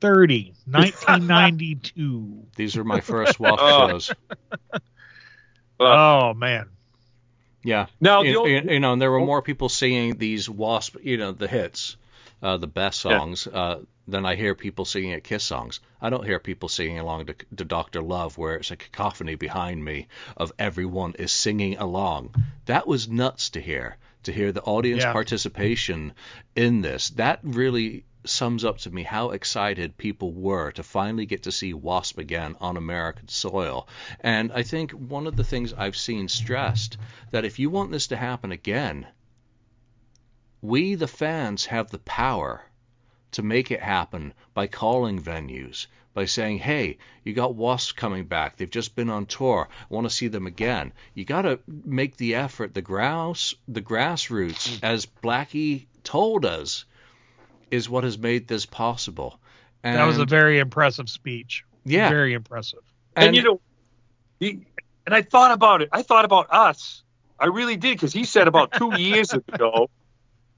30, 1992. These are my first walk oh. shows. oh, man. Yeah. Now, you, old, you, know, and there were oh. more people singing these Wasp, you know, the hits, uh, the best songs. Yeah. Uh, than I hear people singing at Kiss songs. I don't hear people singing along to, to Dr. Love where it's a cacophony behind me of everyone is singing along. That was nuts to hear, to hear the audience yeah. participation in this. That really sums up to me how excited people were to finally get to see Wasp again on American soil. And I think one of the things I've seen stressed that if you want this to happen again, we the fans have the power to make it happen by calling venues, by saying, hey, you got Wasp coming back. They've just been on tour. I want to see them again. You got to make the effort. The grass, the grassroots, mm. as Blackie told us, is what has made this possible. And, that was a very impressive speech. Yeah, very impressive. And, and you know, he, and I thought about it. I thought about us. I really did because he said about two years ago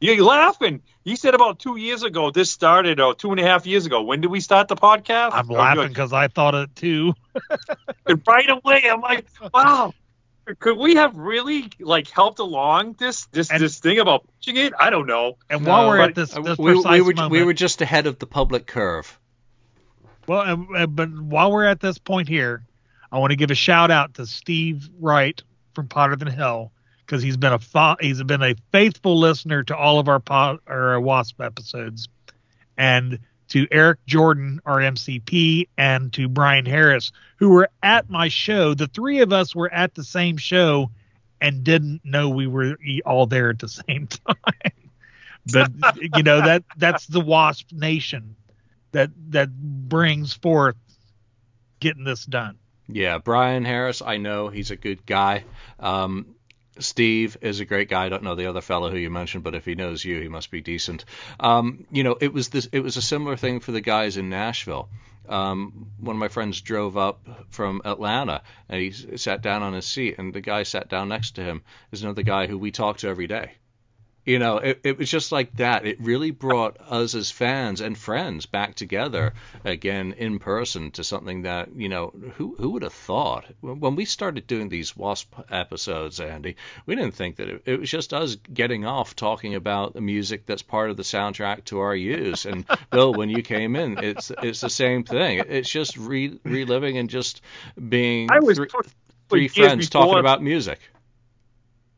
you're laughing. You said about two years ago this started, or two and a half years ago. When did we start the podcast? I'm oh, laughing because I thought it too. and right away, I'm like, wow, could we have really like helped along this this and, this thing about pitching it? I don't know. And while no, we're at this, this we, we, were, moment, we were just ahead of the public curve. Well, uh, but while we're at this point here, I want to give a shout out to Steve Wright from Hotter Than Hell because he's been a fa- he's been a faithful listener to all of our po- our Wasp episodes, and to Eric Jordan, our MCP, and to Brian Harris, who were at my show. The three of us were at the same show and didn't know we were all there at the same time. but you know that that's the Wasp Nation that that brings forth getting this done. Yeah, Brian Harris, I know he's a good guy. Um, Steve is a great guy. I don't know the other fellow who you mentioned, but if he knows you, he must be decent. Um, you know, it was this. It was a similar thing for the guys in Nashville. Um, one of my friends drove up from Atlanta and he sat down on his seat, and the guy sat down next to him is another guy who we talk to every day you know, it, it was just like that. It really brought us as fans and friends back together again in person to something that, you know, who who would have thought? When we started doing these Wasp episodes, Andy, we didn't think that it, it was just us getting off talking about the music that's part of the soundtrack to our use. And Bill, when you came in, it's it's the same thing. It's just re, reliving and just being I was three, three friends talking about music.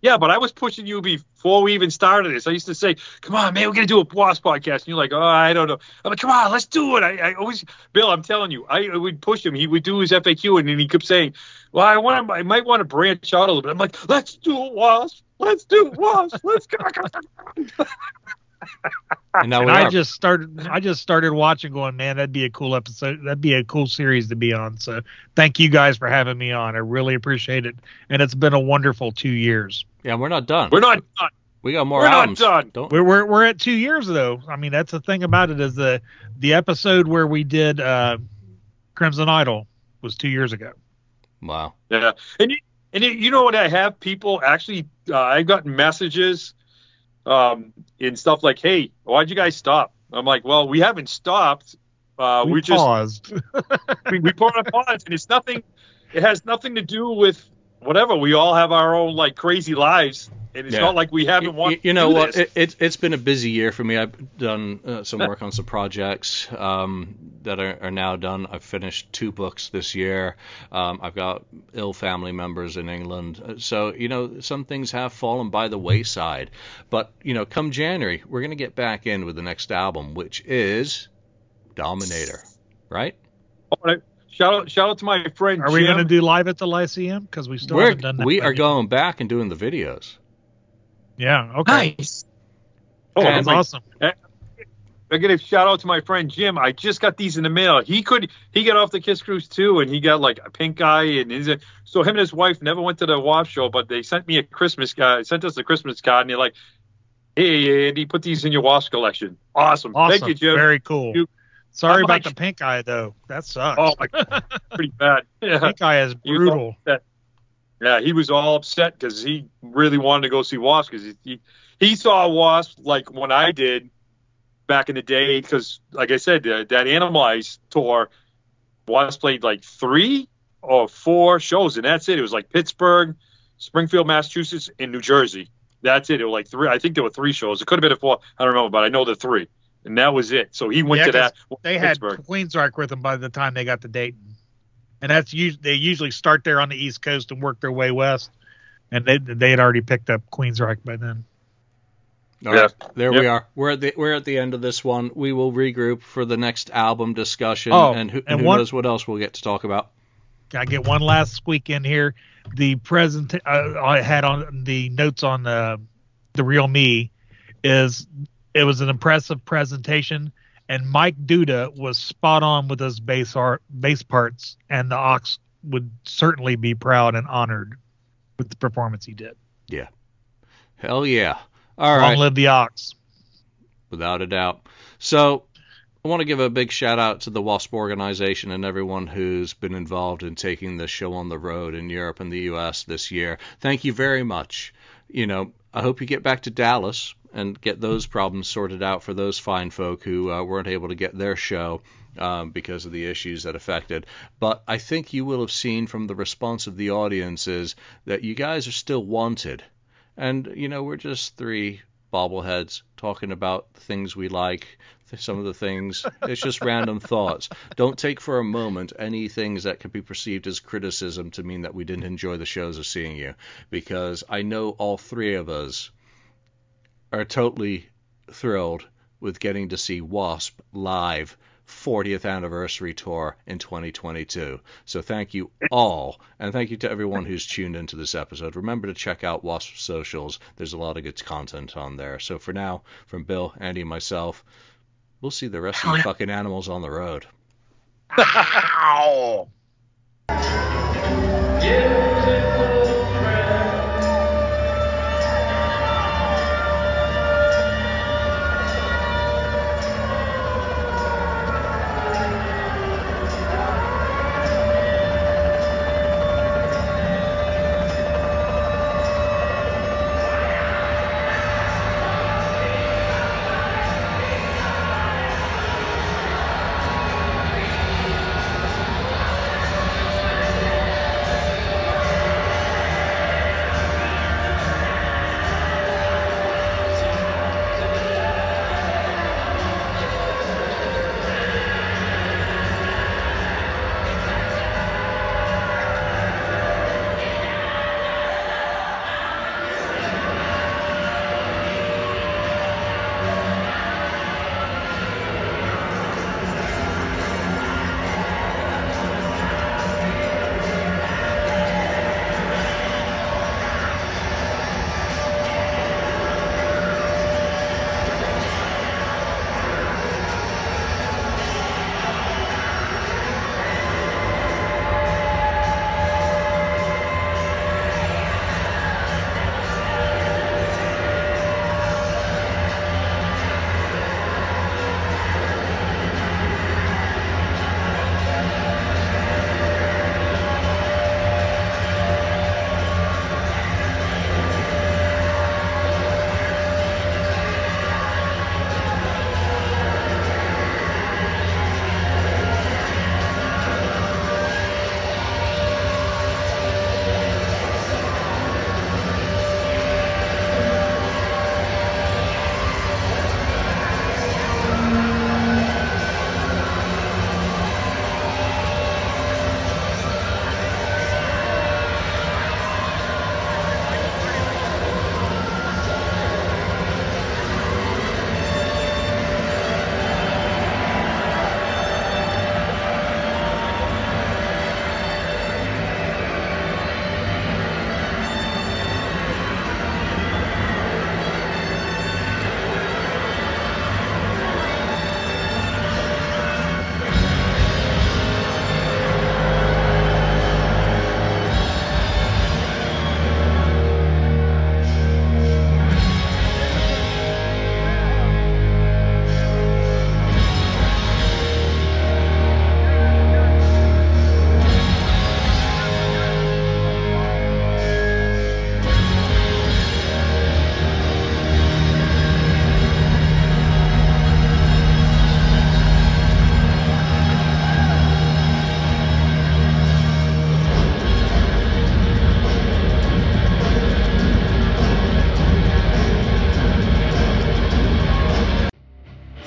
Yeah, but I was pushing you before we even started this. I used to say, "Come on, man, we're gonna do a Wasp podcast," and you're like, "Oh, I don't know." I'm like, "Come on, let's do it." I, I always, Bill, I'm telling you, I would push him. He would do his FAQ, and then he kept saying, "Well, I want, to, I might want to branch out a little bit." I'm like, "Let's do a Wasp. Let's do Wasp. Let's go." And now and we I are. just started. I just started watching, going, man, that'd be a cool episode. That'd be a cool series to be on. So thank you guys for having me on. I really appreciate it, and it's been a wonderful two years. yeah, we're not done. We're not done. we got more we're not done. Don't We're, we're we're at two years though. I mean, that's the thing about it is the the episode where we did uh, Crimson Idol was two years ago. wow. Yeah, and you, and you, you know what? I have people actually. Uh, I've gotten messages, um, and stuff like, "Hey, why'd you guys stop?" I'm like, "Well, we haven't stopped. Uh, we we just paused. we, we put on pause, and it's nothing. It has nothing to do with whatever. We all have our own like crazy lives, and it's Yeah. not like we haven't You, wanted. you know to do what? this. It, it, it's been a busy year for me. I've done uh, some work on some projects um, that are, are now done. I've finished two books this year. Um, I've got ill family members in England. Uh, So, you know, some things have fallen by the wayside. But, you know, come January, we're going to get back in with the next album, which is Dominator, right? All right. Shout out, shout out to my friend. Are we going to do live at the Lyceum? Because we still We're, haven't done that. we one are yet. going back and doing the videos. Yeah. Okay. Nice. Oh, That's my awesome. I get a shout out to my friend Jim. I just got these in the mail. He could he got off the Kiss Cruise too, and he got like a pink eye, and his, so him and his wife never went to the WASP show, but they sent me a Christmas card, sent us a Christmas card, and they're like, "Hey, Andy, put these in your WASP collection." Awesome, Awesome. thank you, Jim. Very cool. You- Sorry I'm about like- the pink eye though. That sucks. oh my, God, pretty bad. Yeah, pink eye is He was brutal. all upset. Yeah, he was all upset because he really wanted to go see Wasp because he, he he saw Wasp like when I did back in the day. Because like I said, uh, that Animalize tour, Wasp played like three or four shows, and that's it. It was like Pittsburgh, Springfield, Massachusetts, and New Jersey. That's it. It was like three. I think there were three shows. It could have been a four. I don't remember, but I know the three, and that was it. So he went Yeah, to that. They had Pittsburgh. With them by the time they got to Dayton, and that's usually they usually start there on the East Coast and work their way west, and they they had already picked up Queensryche by then. All Yeah. right, there we are. We're at the we're at the end of this one. We will regroup for the next album discussion, Oh, and who, and and who one- knows what else we'll get to talk about. Can I get one last squeak in here? The present uh, I had on the notes on the the real me is it was an impressive presentation, and Mike Duda was spot on with his bass art bass parts, and the Ox would certainly be proud and honored with the performance he did. Yeah, hell yeah! All Long right, live the Ox. without a doubt. So I want to give a big shout out to the WASP organization and everyone who's been involved in taking this show on the road in Europe and the U.S. this year. Thank you very much. You know, I hope you get back to Dallas and get those problems sorted out for those fine folk who uh, weren't able to get their show um, because of the issues that affected. But I think you will have seen from the response of the audiences that you guys are still wanted. And, you know, we're just three bobbleheads talking about things we like, some of the things. It's just random thoughts. Don't take for a moment any things that could be perceived as criticism to mean that we didn't enjoy the shows of seeing you, because I know all three of us are totally thrilled with getting to see Wasp live 40th anniversary tour in 2022. So thank you all, and thank you to everyone who's tuned into this episode. Remember to check out Wasp socials. There's a lot of good content on there. So for now, from Bill, Andy, and myself, we'll see the rest of the fucking animals on the road. Ow!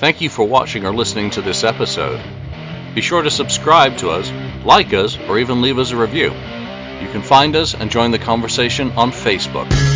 Thank you for watching or listening to this episode. Be sure to subscribe to us, like us, or even leave us a review. You can find us and join the conversation on Facebook.